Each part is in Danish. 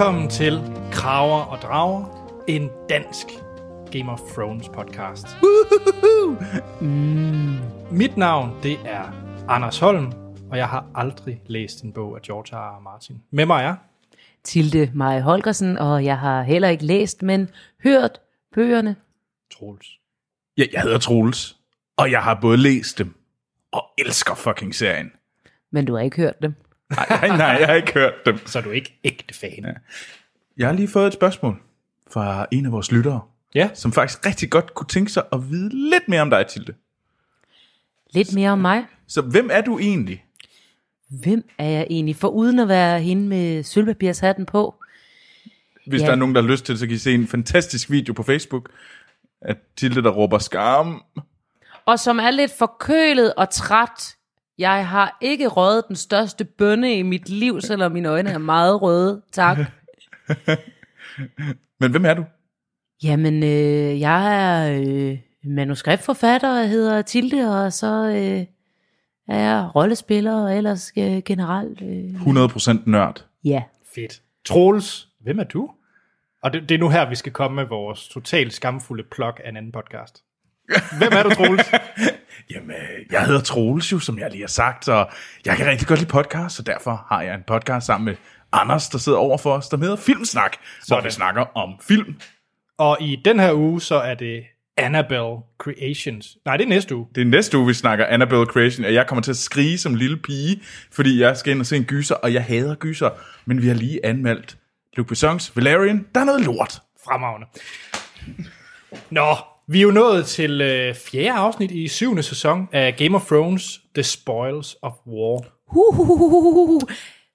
Velkommen til Kraver og Drager, en dansk Game of Thrones podcast. Mm. Mit navn, det er Anders Holm, og jeg har aldrig læst en bog af George R. R. Martin. Med mig er Tilde Maja Holgersen, og jeg har heller ikke læst, men hørt bøgerne. Troels. Ja, jeg hedder Troels, og jeg har både læst dem og elsker fucking serien. Men du har ikke hørt dem. Nej, nej, jeg har ikke hørt dem. Så er du ikke ægte fan. Ja. Jeg har lige fået et spørgsmål fra en af vores lyttere, ja. som faktisk rigtig godt kunne tænke sig at vide lidt mere om dig, Tilde. Lidt mere om mig. Så hvem er du egentlig? Hvem er jeg egentlig? For uden at være hende med sølvpapirshatten på. Hvis Ja. der er nogen, der har lyst til det, så kan I se en fantastisk video på Facebook af Tilde, der råber skam. Og som er lidt forkølet og træt. Jeg har ikke røget den største bønne i mit liv, selvom mine øjne er meget røde. Tak. Men hvem er du? Jamen, øh, jeg er øh, manuskriptforfatter, jeg hedder Tilde, og så øh, er jeg rollespiller, og ellers øh, generelt, øh, 100% nørd. ja. Fedt. Troels, hvem er du? Og det, det er nu her, vi skal komme med vores totalt skamfulde plug af en anden podcast. Hvem er du, Troels? Jamen, øh, jeg hedder Troels jo, som jeg lige har sagt, og jeg kan rigtig godt lide podcast, så derfor har jeg en podcast sammen med Anders, der sidder over for os, der hedder Filmsnak, hvor Sådan. vi snakker om film. Og i den her uge, så er det Annabelle Creations. Nej, det er næste uge. Det er næste uge, vi snakker Annabelle Creation, og jeg kommer til at skrige som lille pige, fordi jeg skal ind og se en gyser, og jeg hader gyser, men vi har lige anmeldt Luc Besson's Valerian. Der er noget lort. Fremragende. Nå, vi er jo nået til øh, fjerde afsnit i syvende sæson af Game of Thrones, The Spoils of War. Huhuhuhuhu.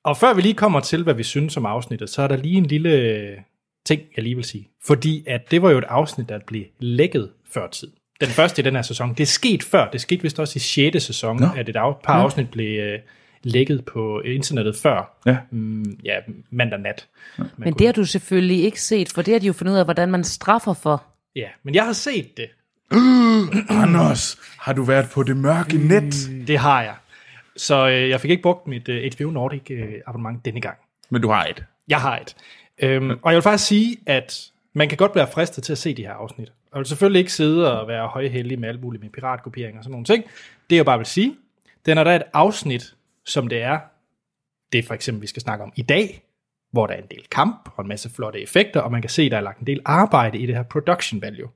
Og før vi lige kommer til, hvad vi synes om afsnittet, så er der lige en lille øh, ting, jeg lige vil sige. Fordi at det var jo et afsnit, der blev lækket før tid. Den første i den her sæson. Det er sket før. Det skete vist også i 6. sæson, Nå. at et af, par afsnit blev øh, lækket på internettet før. Ja. Mm, ja, mandag nat. Man Men det har du selvfølgelig ikke set, for det har de jo fundet ud af, hvordan man straffer for. Ja, men jeg har set det. Anders, har du været på det mørke net? Det har jeg. Så øh, jeg fik ikke brugt mit øh, HBO Nordic øh, abonnement denne gang. Men du har et. Jeg har et. Øhm, og jeg vil faktisk sige, at man kan godt være fristet til at se de her afsnit. Og vil selvfølgelig ikke sidde og være højheldig med alt muligt med piratkopiering og sådan nogle ting. Det jeg bare vil sige, det er, når der er et afsnit, som det er, det er for eksempel, vi skal snakke om i dag, hvor der er en del kamp og en masse flotte effekter, og man kan se, at der er lagt en del arbejde i det her production value.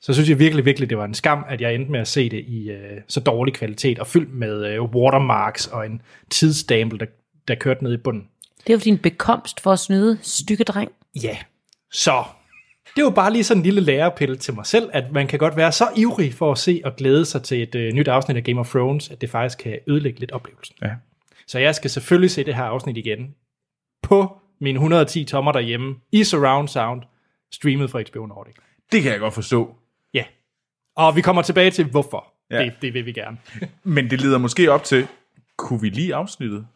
Så synes jeg virkelig, virkelig, det var en skam, at jeg endte med at se det i øh, så dårlig kvalitet, og fyldt med øh, watermarks og en tidsstempel, der, der kørte ned i bunden. Det er jo din bekomst for at snyde, stykke dreng. Ja, så det var bare lige sådan en lille lærepille til mig selv, at man kan godt være så ivrig for at se og glæde sig til et øh, nyt afsnit af Game of Thrones, at det faktisk kan ødelægge lidt oplevelsen. Ja. Så jeg skal selvfølgelig se det her afsnit igen på min 110 tommer derhjemme i surround sound, streamet fra HBO Nordic. Det kan jeg godt forstå. Ja, og vi kommer tilbage til hvorfor. Ja. Det, det vil vi gerne. Men det leder måske op til, kunne vi lige afsnittet?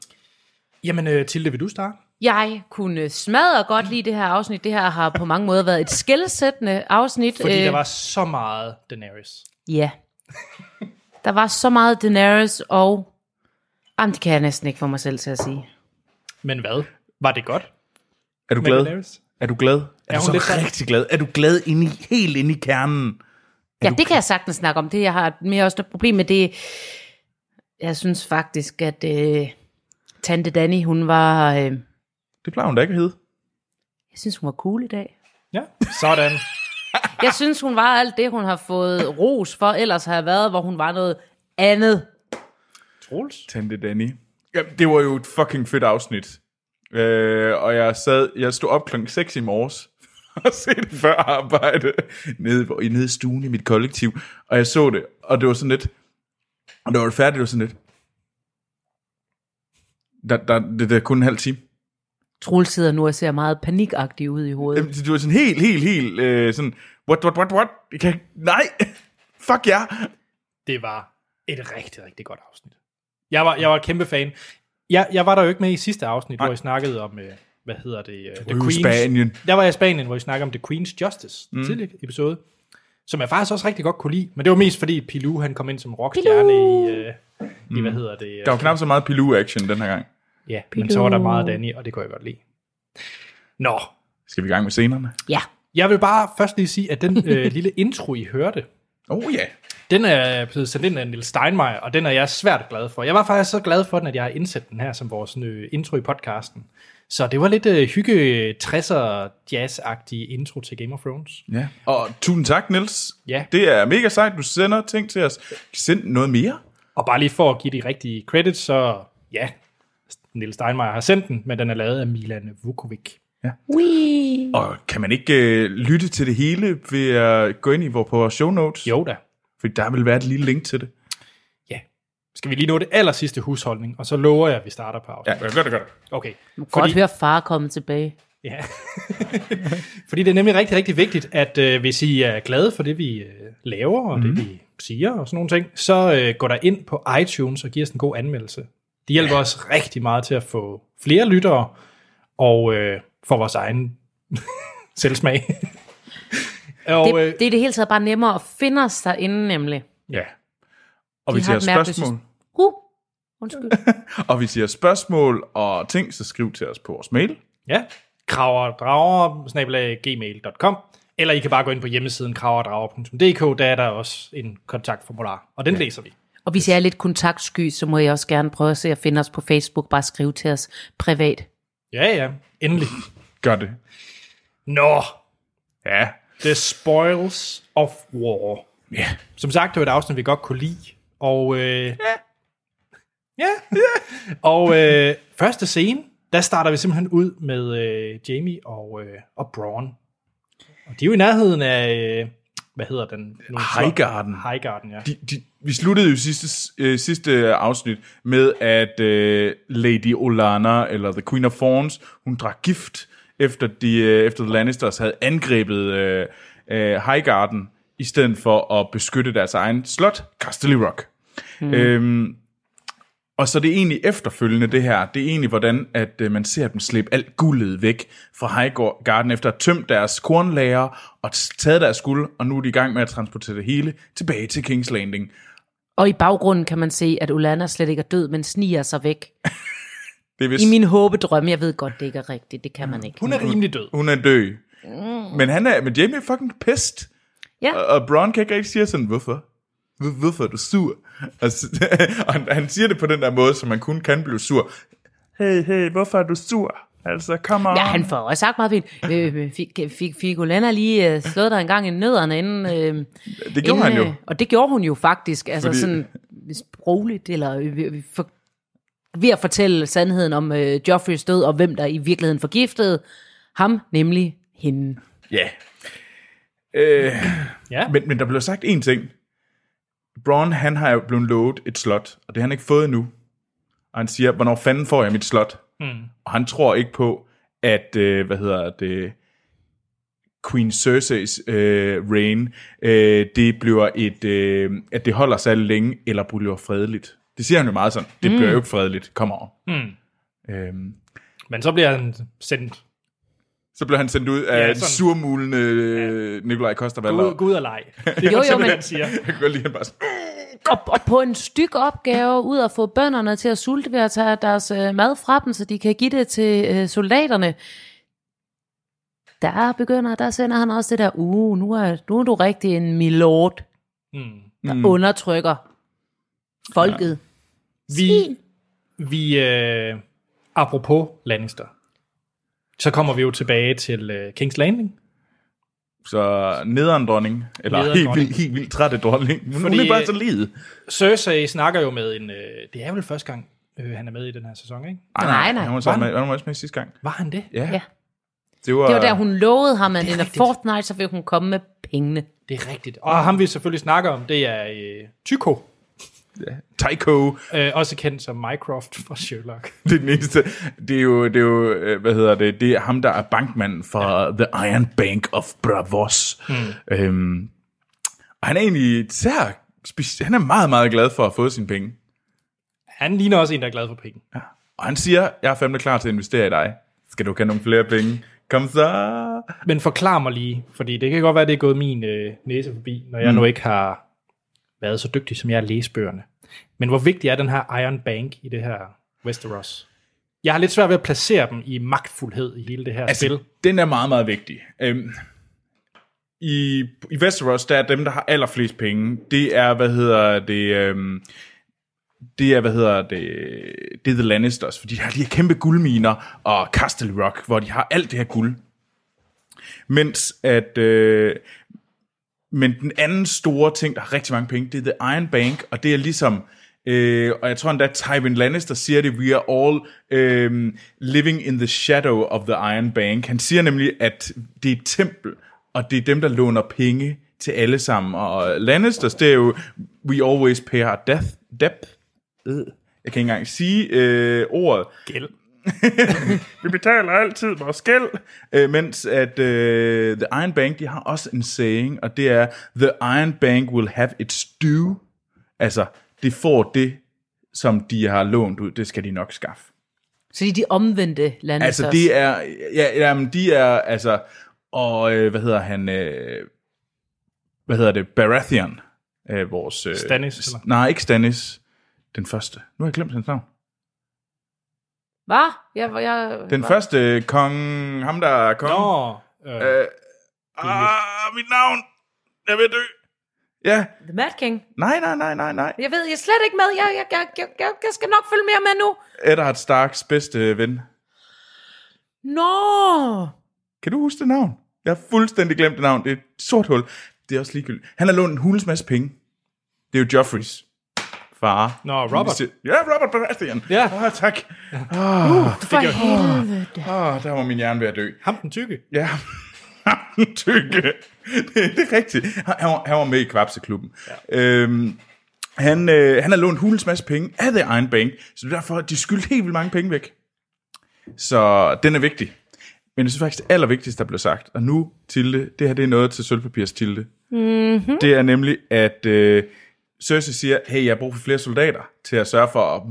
Jamen, øh, Tilde, vil du starte? Jeg kunne smadre godt lide det her afsnit. Det her har på mange måder været et skældsættende afsnit. Fordi Øh, der var så meget Daenerys. Ja. Der var så meget Daenerys, og... Jamen, det kan jeg næsten ikke få mig selv til at sige. Men hvad? Var det godt Er du glad? Er du glad? Er, Er du så lidt glad? rigtig glad? Er du glad inde i, helt inde i kernen? Ja, det kan jeg sagtens snakke om. Det, jeg har mere også et problem med det. Jeg synes faktisk, at øh, Tante Danny, hun var... Øh, Det plejer hun da ikke at hedde. jeg synes, hun var cool i dag. Ja, sådan. Jeg synes, hun var alt det, hun har fået ros for, ellers har været, hvor hun var noget andet. Troels? Tante Danny. Ja, det var jo et fucking fedt afsnit. Øh, og jeg sad, jeg stod op klokken 6 i morges og se det før arbejde nede, hvor- nede i stuen i mit kollektiv. Og jeg så det, og det var sådan lidt, og det var færdigt, det var sådan lidt, der, der, det, det er kun en halv time. Troels sidder nu og ser meget panikagtig ud i hovedet. Jamen, Det var sådan helt, helt, helt øh, sådan, what, what, what, what? Jeg kan, nej, fuck ja. Yeah. det var et rigtig, rigtig godt afsnit. Jeg var, jeg var et kæmpe fan. Jeg, jeg var der jo ikke med i sidste afsnit, Nej. hvor I snakkede om, øh, hvad hedder det? Uh, var jo i Spanien. Der var jeg i Spanien, hvor I snakkede om The Queen's Justice, mm. tidligere episode, som jeg faktisk også rigtig godt kunne lide. Men det var mest fordi Pilou, han kom ind som rockstjerne i, uh, i, hvad hedder det? Der var knap så meget Pilou-action den her gang. Ja, men så var der meget Danny, og det kunne jeg godt lide. Nå, Skal vi i gang med scenerne? Ja. jeg vil bare først lige sige, at den øh, lille intro, I hørte, Oh ja. Den er blevet sendt ind af Niels Steinmeier, og den er jeg svært glad for. Jeg var faktisk så glad for den, at jeg har indsat den her som vores øh, intro i podcasten. Så det var lidt øh, hygge 60'er jazz-agtig intro til Game of Thrones. ja. Og tusind tak, Niels. Ja. Det er mega sejt, du sender ting til os. Send noget mere. Og bare lige for at give de rigtige credits, så ja, Niels Steinmeier har sendt den, men den er lavet af Milan Vukovic. Wee. Og kan man ikke øh, lytte til det hele ved at gå ind i vores, på vores show notes? Jo da. For der vil være et lille link til det. Ja. Skal vi lige nå det aller sidste husholdning, og så lover jeg, at vi starter på Ja, afsnit. gør det, gør det. Okay. Godt høre far komme tilbage. Ja. Fordi det er nemlig rigtig, rigtig vigtigt, at øh, hvis I er glade for det, vi øh, laver, og mm. det, vi siger, og sådan nogle ting, så øh, gå der ind på iTunes og giv os en god anmeldelse. Det hjælper ja. os rigtig meget til at få flere lyttere, og øh, for vores egen selvsmag. Og, Det, øh, det er det hele taget bare nemmere at finde os derinde, nemlig. Ja. Og De hvis I har spørgsmål, Uh, undskyld. og hvis I har spørgsmål og ting, så skriv til os på vores mail. Ja, kraverdrager, eller I kan bare gå ind på hjemmesiden kraverdrager.dk, der er der også en kontaktformular, og den ja. læser vi. Og hvis jeg er lidt kontaktsky, så må jeg også gerne prøve at se at finde os på Facebook. Bare skrive til os privat. Ja, ja, endelig. Gør det. Nå, Ja. The Spoils of War. Ja. Som sagt, det var et afsnit, vi godt kunne lide. Og, øh, ja. Ja. og øh, første scene, der starter vi simpelthen ud med øh, Jamie og, øh, og Braun. Og de er jo i nærheden af, øh, hvad hedder den? Highgarden. Highgarden, ja. De, de, vi sluttede jo sidste, øh, sidste afsnit med, at øh, Lady Olenna, eller The Queen of Thorns, hun drak gift, efter, de, øh, efter The Lannisters havde angrebet øh, øh, Highgarden, i stedet for at beskytte deres egen slot, Casterly Rock. Mm. Øhm, og så det er egentlig efterfølgende det her, det er egentlig hvordan, at øh, man ser dem slippe alt guldet væk fra Highgarden, efter at have tømt deres kornlager og taget deres guld, og nu er de i gang med at transportere det hele tilbage til King's Landing. Og i baggrunden kan man se, at Ulana slet ikke er død, men sniger sig væk. Det er vist, I min håbedrøm, jeg ved godt, det ikke er rigtigt. Det kan man ikke. Hun er rimelig død. hun er død. Men, han er, men Jamie er fucking pissed. Ja. Og, og Braun kan ikke rigtig sige sådan, hvorfor? Hvor- Hvorfor er du sur? Altså, og han, han siger det på den der måde, så man kun kan blive sur. Hey, hey, hvorfor er du sur? Altså, kom on. Ja, han får også sagt meget fint. Øh, Fik, fik, fik Ulana lige øh, slået dig en gang i nødderne inden... Øh, det gjorde han jo. øh, Og det gjorde hun jo faktisk. Altså Fordi- sådan sprogligt, eller øh, øh, for, ved at fortælle sandheden om øh, Joffreys død, og hvem der i virkeligheden forgiftede ham, nemlig hende. Ja. Øh, Ja. men, men der blev sagt én ting. Braun, han har jo blevet lovet et slot, og det har han ikke fået endnu. Og han siger, hvornår fanden får jeg mit slot? Mm. Og han tror ikke på, at, øh, hvad hedder det, Queen Cerseis øh, reign, øh, det bliver et, øh, at det holder sig længe, eller bliver fredeligt. Det siger han jo meget sådan, det mm. bliver jo ikke fredeligt, kom over. Mm. Øhm, Men så bliver han sendt så bliver han sendt ud af Ja, ja, sådan. surmulende ja. Nikolaj Koster gå ud, gå ud og lege. Det er Jo, jo, jo, men- han siger. Jeg kan godt lide, han bare sådan, Og, og på en styk opgave ud at få bønderne til at sulte ved at tage deres øh, mad fra dem, så de kan give det til øh, soldaterne. Der begynder, der sender han også det der, uh, nu er, nu er du rigtig en milord, Mm. der mm. undertrykker folket. Vi, vi øh, apropos Lannister, så kommer vi jo tilbage til øh, King's Landing. Så nederen dronning, eller Nederen helt dronning. vildt, helt vildt trætte dronning. Hun, Fordi, hun er bare øh, så lid. Cersei snakker jo med en... Øh, det er vel første gang, øh, han er med i den her sæson, ikke? Nej, nej. Han var, så Var med, han var også med sidste gang. Var han det? Ja. Ja. Det var, Det var der, hun lovede ham, at rigtigt. fortnight, så vil hun komme med pengene. Det er rigtigt. Og ham vi selvfølgelig snakker om, det er øh, Tycho, Tycho. øh, også kendt som Mycroft fra Sherlock. Det er den eneste. Det er jo, det er jo øh, hvad hedder det, det er ham, der er bankmanden for ja. The Iron Bank of Bravos. Mm. Øhm, og han er egentlig især, han er meget, meget glad for at få sine penge. Han ligner også en, der er glad for penge. Og han siger, jeg er fandme klar til at investere i dig. Skal du have nogle flere penge? Kom så. Men forklar mig lige, fordi det kan godt være, det er gået min øh, næse forbi, når jeg mm. nu ikke har været så dygtig, som jeg er at læse bøgerne. Men hvor vigtig er den her Iron Bank i det her Westeros? Jeg har lidt svært ved at placere dem i magtfuldhed i hele det her altså, spil. den er meget, meget vigtig. Øhm, i, I Westeros, der er dem, der har allerflest penge, det er, hvad hedder det, øhm, det er, hvad hedder det, det er The Lannisters, for de har de her kæmpe guldminer, og Castle Rock, hvor de har alt det her guld. Mens at, øh, men den anden store ting, der har rigtig mange penge, det er The Iron Bank, og det er ligesom, øh, og jeg tror endda Tywin Lannister siger det, we are all øh, living in the shadow of the Iron Bank. Han siger nemlig, at det er et tempel, og det er dem, der låner penge til alle sammen. Og Lannisters, det er jo, we always pay our death, debt. Øh, jeg kan ikke engang sige øh, ordet. Gæld. Vi betaler altid vores gæld. Øh, mens at øh, The Iron Bank, de har også en saying, og det er, The Iron Bank will have its due. Altså, det får det, som de har lånt ud, det skal de nok skaffe. Så de er de omvendte lande. Altså, det er, ja, jamen, de er, altså, og øh, hvad hedder han, øh, hvad hedder det, Baratheon, øh, vores... Øh, Stannis, eller? Nej, ikke Stannis, den første. Nu har jeg glemt hans navn. Hvad? Jeg, jeg, Den hva? første kong, ham der er kong. Nå, øh, Øh, ah, mit navn. Jeg vil dø. Ja, The Mad King. nej, nej, nej, nej, nej. Jeg ved, jeg er slet ikke med. Jeg, jeg, jeg, jeg, jeg, jeg skal nok følge mere med nu. Eddard Starks bedste ven. Nå! Kan du huske det navn? Jeg har fuldstændig glemt det navn. Det er et sort hul. Det er også ligegyldigt. Han har lånt en hulens masse penge. Det er jo Joffreys far. Nå, Robert. Ja, Robert Baratheon. Ja. Ah, tak. For helvede. Ah, der var min hjerne ved at dø. ham den tykke. Ja, tykke. Det, det er rigtigt. Han, han, var, han var med i Kvapseklubben. Ja. Øhm, han, øh, han har lånt hulens masse penge af The Iron Bank, så det er derfor, at de skyldte helt vildt mange penge væk. Så den er vigtig. Men jeg synes faktisk, det allervigtigste, der blev sagt, og nu, Tilde, det her det er noget til Sølvpapirs Tilde. Mm-hmm. Det er nemlig, at øh, Cersei siger, hey, jeg har brug for flere soldater til at sørge for at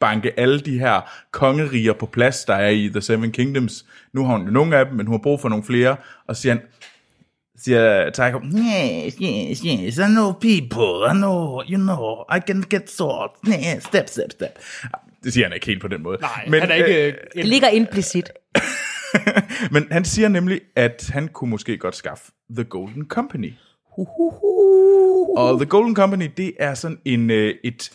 banke alle de her kongeriger på plads, der er i The Seven Kingdoms. Nu har hun jo nogle af dem, men hun har brug for nogle flere. Og siger han, siger Tycho, yes, yes, yes, I know people, I know, you know, I can get swords, yeah, step, step, step. Det siger han ikke helt på den måde. Nej, men, han er ikke... Øh, Det ligger implicit. Men han siger nemlig, at han kunne måske godt skaffe The Golden Company. Og The Golden Company, det er sådan en, øh, et,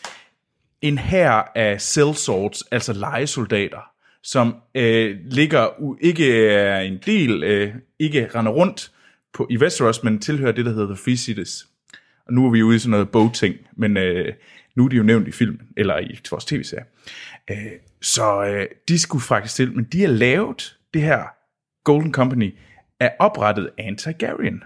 en her af sellswords, altså legesoldater, som øh, ligger u- ikke er en del, øh, ikke render rundt på, i Westeros, men tilhører det, der hedder The Free Cities. Og nu er vi ude i sådan noget bogting, men øh, nu er de jo nævnt i filmen, eller i vores tv-serie. Øh, så øh, de skulle faktisk til, men de har lavet det her Golden Company, er oprettet af en Targaryen.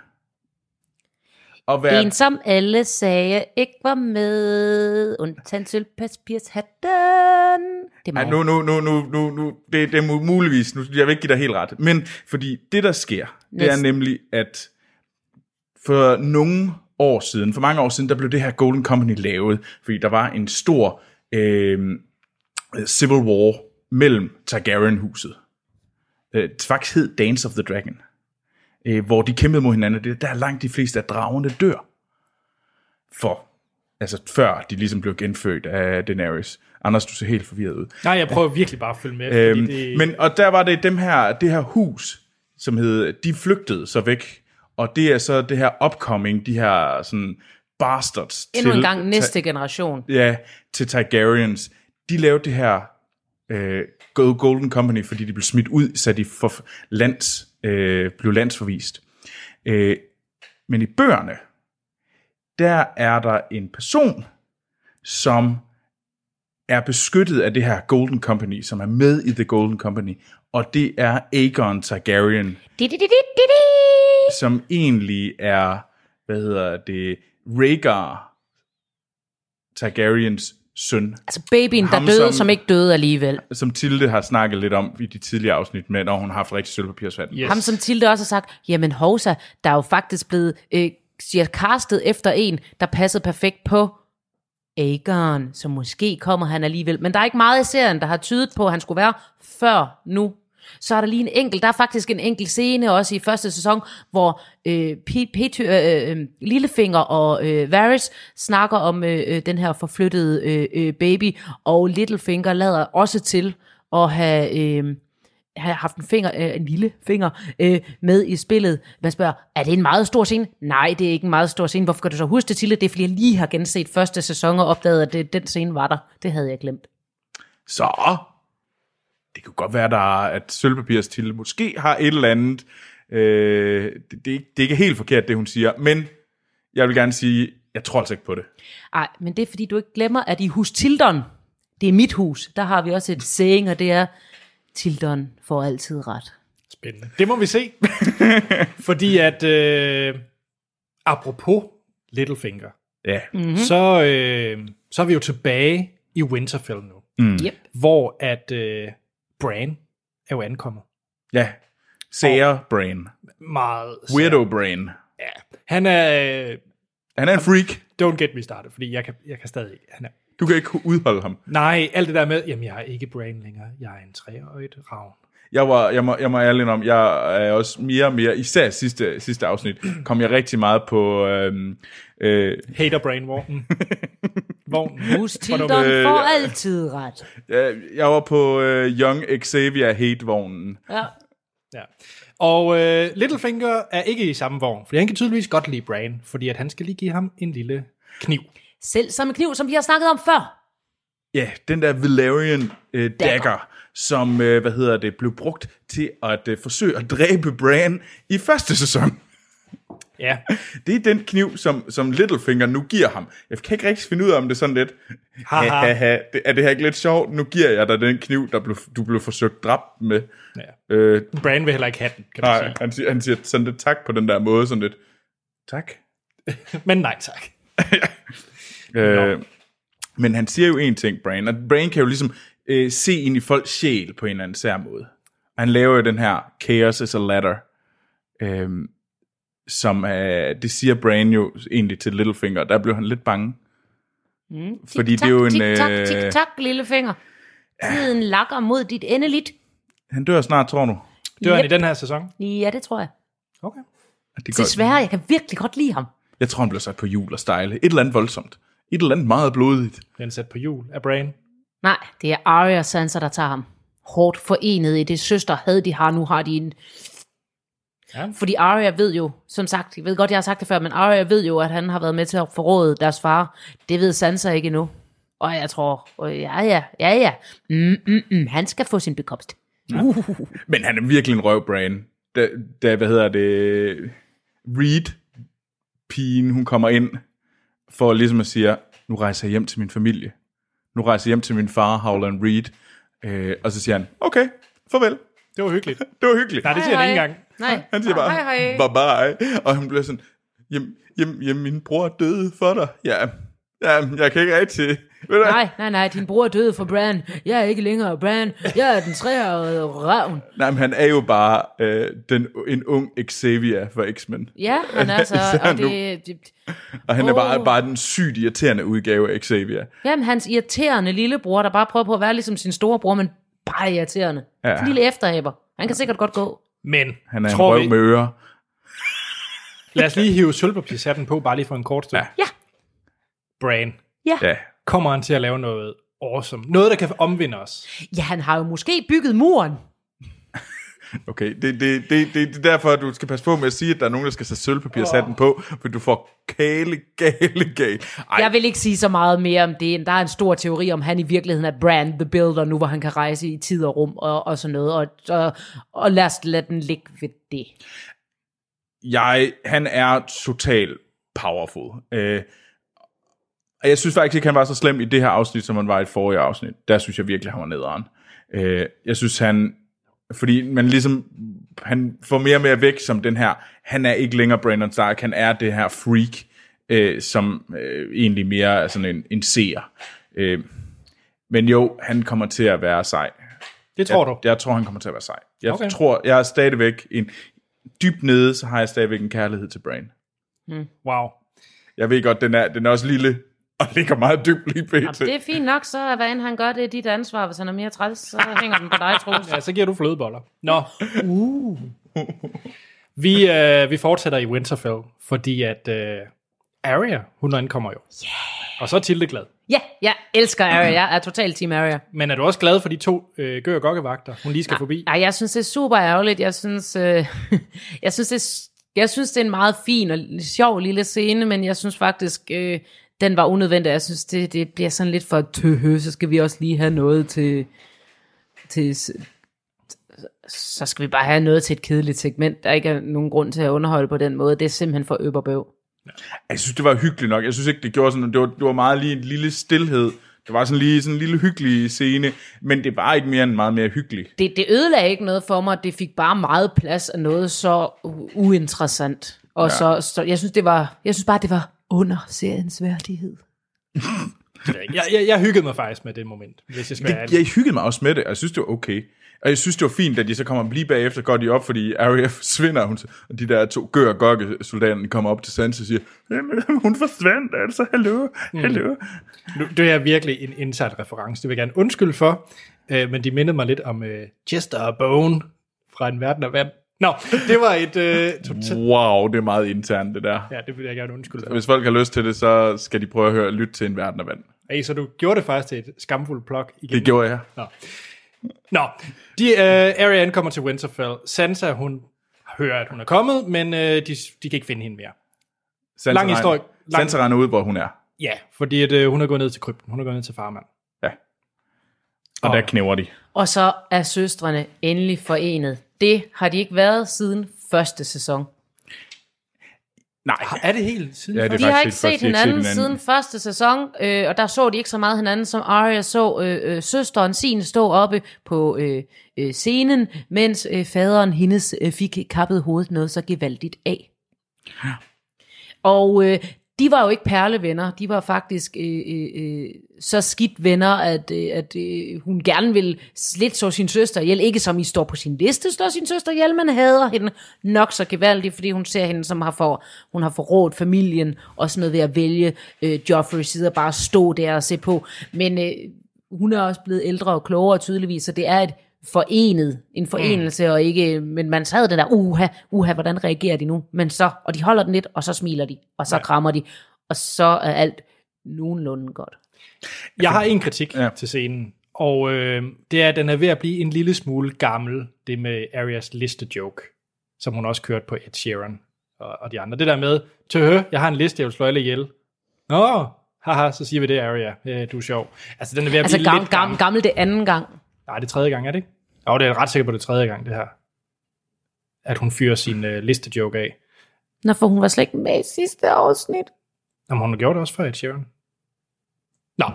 Og hvad, En, som alle sagde ikke var med. Undtagen sølvpapirshatten. Det er Ej, mig. nu, nu, nu, nu, nu, nu det, det er mu- muligvis, nu, jeg vil ikke give dig helt ret, men fordi det, der sker, det er Næsten. nemlig, at for nogle år siden, for mange år siden, der blev det her Golden Company lavet, fordi der var en stor øh, civil war mellem Targaryen-huset. Øh, faktisk hed Dance of the Dragon, øh, hvor de kæmpede mod hinanden. Det er der langt de fleste af dragerne dør. For, altså før de ligesom blev genfødt af Daenerys. Anders, du ser helt forvirret ud. nej, jeg prøver virkelig bare at følge med. Øhm, det, Men, og der var det dem her, det her hus, som hed, de flygtede så væk, og det er så det her upcoming, de her sådan bastards Endnu til, en gang næste generation. ja, til Targaryens. De lavede det her øh, Go- Golden Company, fordi de blev smidt ud, så de for lands, øh, blev landsforvist. Øh, men i bøgerne, der er der en person, som er beskyttet af det her Golden Company, som er med i The Golden Company, og det er Aegon Targaryen, som egentlig er, hvad hedder det, Rhaegar Targaryens søn, Altså babyen, der Ham, døde, som- som... som ikke døde alligevel. som Tilde har snakket lidt om i de tidligere afsnit, med, når hun har haft rigtig sølvpapirsvand. Yes. Ham som Tilde også har sagt, jamen Hovsa, der er jo faktisk blevet øh, siger castet efter en, der passede perfekt på Aegon, så måske kommer han alligevel. Men der er ikke meget i serien, der har tydet på, at han skulle være før nu. Så er der lige en enkelt, der er faktisk en enkelt scene også i første sæson, hvor øh, P- Pety, øh, øh, Lillefinger og øh, Varys snakker om øh, øh, den her forflyttede øh, øh, baby, og Littlefinger lader også til at have, øh, have haft en, finger, øh, en lille finger øh, med i spillet. Man spørger, er det en meget stor scene? Nej, det er ikke en meget stor scene. Hvorfor kan du så huske det til det? Det er, fordi jeg lige har genset første sæson og opdaget, at det, den scene var der. Det havde jeg glemt. Så det kunne godt være, der, at Sølvpapirs til måske har et eller andet. Øh, det, det, er ikke- det er ikke helt forkert, det hun siger, men jeg vil gerne sige, jeg tror altså ikke på det. Ej, men det er fordi, du ikke glemmer, at i hus Tildon, det er mit hus, der har vi også et saying, og det er, Tildon får altid ret. Spændende. Det må vi se. Fordi at, øh, apropos Littlefinger, Ja, mm-hmm. så, øh, så er vi jo tilbage i Winterfell nu, Mm. Yep. hvor at øh, Bran er jo ankommet. ja. Sager Brain. Meget Weirdo Brain. Ja. Han er... Han er en freak. Don't get me started, fordi jeg kan, jeg kan stadig... Han er, Du kan ikke udholde ham. nej, alt det der med, jamen jeg er ikke Bran længere, jeg er en treøjet ravn. Jeg, var, jeg, må, jeg må ærlig om, jeg er også mere og mere, især sidste, sidste afsnit, kom jeg rigtig meget på... Øhm, øh, Hater Brain-vognen. Vognen. Hus Hvor Tildon du- øh, får altid ret. jeg, jeg var på øh, Young Xavier hate-vognen. Ja. Ja. Og øh, Littlefinger er ikke i samme vogn, fordi han kan tydeligvis godt lide Bran, fordi at han skal lige give ham en lille kniv. Selv samme kniv, som vi har snakket om før. Ja, den der Valerian øh, dagger, som, øh, hvad hedder det, blev brugt til at øh, forsøge at dræbe Bran i første sæson. Ja, Det er den kniv, som, som Littlefinger nu giver ham. Jeg kan ikke rigtig finde ud af, om det er sådan lidt... Haha. Haha, det- er det her ikke lidt sjovt? Nu giver jeg dig den kniv, der blev, du blev forsøgt dræbt med. ja. Øh, Bran vil heller ikke have den, kan nej, sige. han siger, han siger sådan lidt tak på den der måde, sådan lidt... Tak. Men nej tak. Øh, men han siger jo en ting, Brain, og Brain kan jo ligesom øh, se ind i folks sjæl på en eller anden sær måde. Og han laver jo den her Chaos is a ladder, øh, som øh, det siger Brain jo egentlig til Littlefinger, der blev han lidt bange. Mm. Fordi det er jo en, Tik-tak, øh, tik-tak, lille finger. Tiden lakker mod dit endeligt. Han dør snart, tror du? Dør han Yep. i den her sæson? Ja, det tror jeg. Okay. Det Desværre, jeg kan virkelig godt lide ham. Jeg tror, han bliver sat på jul og style. Et eller andet voldsomt. Et eller andet meget blodigt. Den er sat på jul af Bran. Nej, det er Arya og Sansa, der tager ham. Hårdt forenet i det søsterhad, de har. Nu har de en... Ja. Fordi Arya ved jo, som sagt, jeg ved godt, jeg har sagt det før, men Arya ved jo, at han har været med til at forråde deres far. Det ved Sansa ikke endnu. Og jeg tror, oh, ja, ja, ja, ja. Mm, mm, mm, han skal få sin bekomst. Uh. Men han er virkelig en røvbrain. Da, da hvad hedder det, Reed, pigen, hun kommer ind, for ligesom at sige, nu rejser jeg hjem til min familie. Nu rejser jeg hjem til min far, Howland Reed. Øh, og så siger han, okay, farvel. Det var hyggeligt. Det var hyggeligt. Nej, det siger han ikke engang. Nej, Han siger bare, hej, hej. bye bye. Og han bliver sådan, jamen, jamen, jamen min bror er død for dig. Ja, ja jeg kan ikke rigtig... Nej, nej, nej, din bror er død for Bran. Jeg er ikke længere Bran. Jeg er den træårede ravn. Nej, men han er jo bare øh, den, en ung Xavier for X-Men. Ja, han er så, Især og det, det, Og han er bare, bare den sygt irriterende udgave af Xavier. Jamen, hans irriterende lillebror, der bare prøver på at være ligesom sin storebror, men bare irriterende. Ja. Ja. En lille efterhæber. Han kan sikkert godt gå. Men, Han er en tror røv vi, med ører. lad os lige hive sølvpapirshatten på, bare lige for en kort stund. Ja. Ja. Bran, Ja. Kommer han til at lave noget awesome? Noget, der kan omvinde os. Ja, han har jo måske bygget muren. Okay, det, det, det, det, det er derfor, at du skal passe på med at sige, at der er nogen, der skal sætte sølvpapirshatten på, for du får kale, gale, gale. Ej, Jeg vil ikke sige så meget mere om det. Der er en stor teori om, han i virkeligheden er Brand the Builder, nu hvor han kan rejse i tid og rum og, og sådan noget. Og, og, og lad os lade den ligge ved det. jeg, han er total powerful. Øh, og jeg synes faktisk ikke, han var så slem i det her afsnit, som han var i et forrige afsnit. Der synes jeg virkelig, han var nederen. Øh, jeg synes, han... Fordi man ligesom... Han får mere og mere væk som den her... Han er ikke længere Brandon Stark, han er det her freak, øh, som øh, egentlig mere er sådan en, en seer. Øh, men jo, han kommer til at være sej. Det tror jeg, du? Jeg tror, han kommer til at være sej. Jeg Okay. tror, jeg er stadigvæk en... Dybt nede, så har jeg stadigvæk en kærlighed til Brain. Wow. Jeg ved godt, den er, den er også lille, og ligger meget dybt lige pt. Jamen, det er fint nok, så hvad end han gør, det er dit ansvar. Hvis han er mere træls, så hænger den på dig, Troels. Ja, så giver du flødeboller. Nå. Uh. vi, øh, vi fortsætter i Winterfell, fordi at øh, Arya, hun ankommer jo. Yeah. Og så er Tilde glad. Ja, jeg elsker Arya. Jeg er total team Arya. Men er du også glad for de to øh, gør gokkevagter, hun lige skal forbi? Nej, jeg synes, det er super ærgerligt. Jeg synes, øh, jeg synes, det er, jeg synes, det er en meget fin og sjov lille scene, men jeg synes faktisk, øh, den var unødvendig. Jeg synes, det, det bliver sådan lidt for tøhø, så skal vi også lige have noget til, til så skal vi bare have noget til et kedeligt segment, der ikke er nogen grund til at underholde på den måde. Det er simpelthen for øberbøv. Jeg synes, det var hyggeligt nok. Jeg synes ikke, det gjorde sådan, det var, det var meget lige en lille stillhed. Det var sådan lige sådan en lille hyggelig scene, men det var ikke mere end meget mere hyggeligt. Det, det ødelagde ikke noget for mig, det fik bare meget plads af noget så uinteressant. Og ja. så, så, jeg synes, det var, jeg synes bare, det var under seriens værdighed. Jeg, jeg, jeg hyggede mig faktisk med det moment, hvis jeg skal være Det, jeg hyggede mig også med det, og jeg synes, det var okay. Og jeg synes, det var fint, at de så kommer lige bagefter, går de op, fordi Arya forsvinder, hun, og de der to gør gokke soldaterne kommer op til Sansa og siger, "Jamen, hun forsvandt, altså, hallo, hallo. Nu, det er virkelig en inside reference, det vil jeg gerne undskylde for, øh, men de mindede mig lidt om øh, Chester og Bone fra En Verden af Vand. Nå, det var et... Øh, total... Wow, det er meget internt, det der. Ja, det vil jeg gerne undskylde for. Hvis folk har lyst til det, så skal de prøve at høre lytte til en verden af vand. Hey, så du gjorde det faktisk til et skamfuldt plok igen. Det gjorde jeg. Nå, Nå de, øh, Arya ankommer til Winterfell. Sansa, hun hører, at hun er kommet, men øh, de, de kan ikke finde hende mere. Sansa Lang historie. Lang- Sansa regner ud, hvor hun er. Ja, fordi at, øh, hun er gået ned til krypten. Hun er gået ned til farmand. Ja. Og Og- der knæver de. Og så er søstrene endelig forenet. Det har de ikke været siden første sæson. Nej, Er det helt siden? Ja, Ja, det er De har ikke set ikke hinanden set siden første sæson, øh, og der så de ikke så meget hinanden, som Arya så øh, øh, søsteren sin stå oppe på øh, øh, scenen, mens øh, faderen hendes øh, fik kappet hovedet noget så gevaldigt af. Og øh, de var jo ikke perlevenner, de var faktisk øh, øh, øh, så skidt venner, at, øh, at øh, hun gerne ville slet så sin søster ihjel. Ikke som I står på sin liste, står sin søster ihjel, men hader hende nok så gevaldigt, fordi hun ser hende som har for, hun har forrådt familien, og sådan noget ved at vælge øh, Joffrey side og bare stå der og se på. Men øh, hun er også blevet ældre og klogere tydeligvis, så det er et forenet, en forenelse, mm. og ikke, men man sad den der, uha, uha, hvordan reagerer de nu? Men så, og de holder den lidt, og så smiler de, og så ja. krammer de, og så er alt nogenlunde godt. Jeg har en kritik Ja. ja. til scenen, og øh, det er, at den er ved at blive en lille smule gammel, det med Arias liste joke, som hun også kørte på Ed Sheeran og, og de andre. Det der med, tøhø, jeg har en liste, jeg vil slå alle ihjel. Nå, haha, så siger vi det, Aria, øh, du er sjov. Altså, den er ved at Altså blive gammel, lidt gammel, gammel det anden gang. Nej, det er tredje gang, er det ikke? Jo, det er ret sikker på, det tredje gang, det her. At hun fyrer sin øh, liste joke af. Nå, for hun var slet ikke med i sidste afsnit. Jamen, hun har gjort det også før Ed Sheeran. Nå.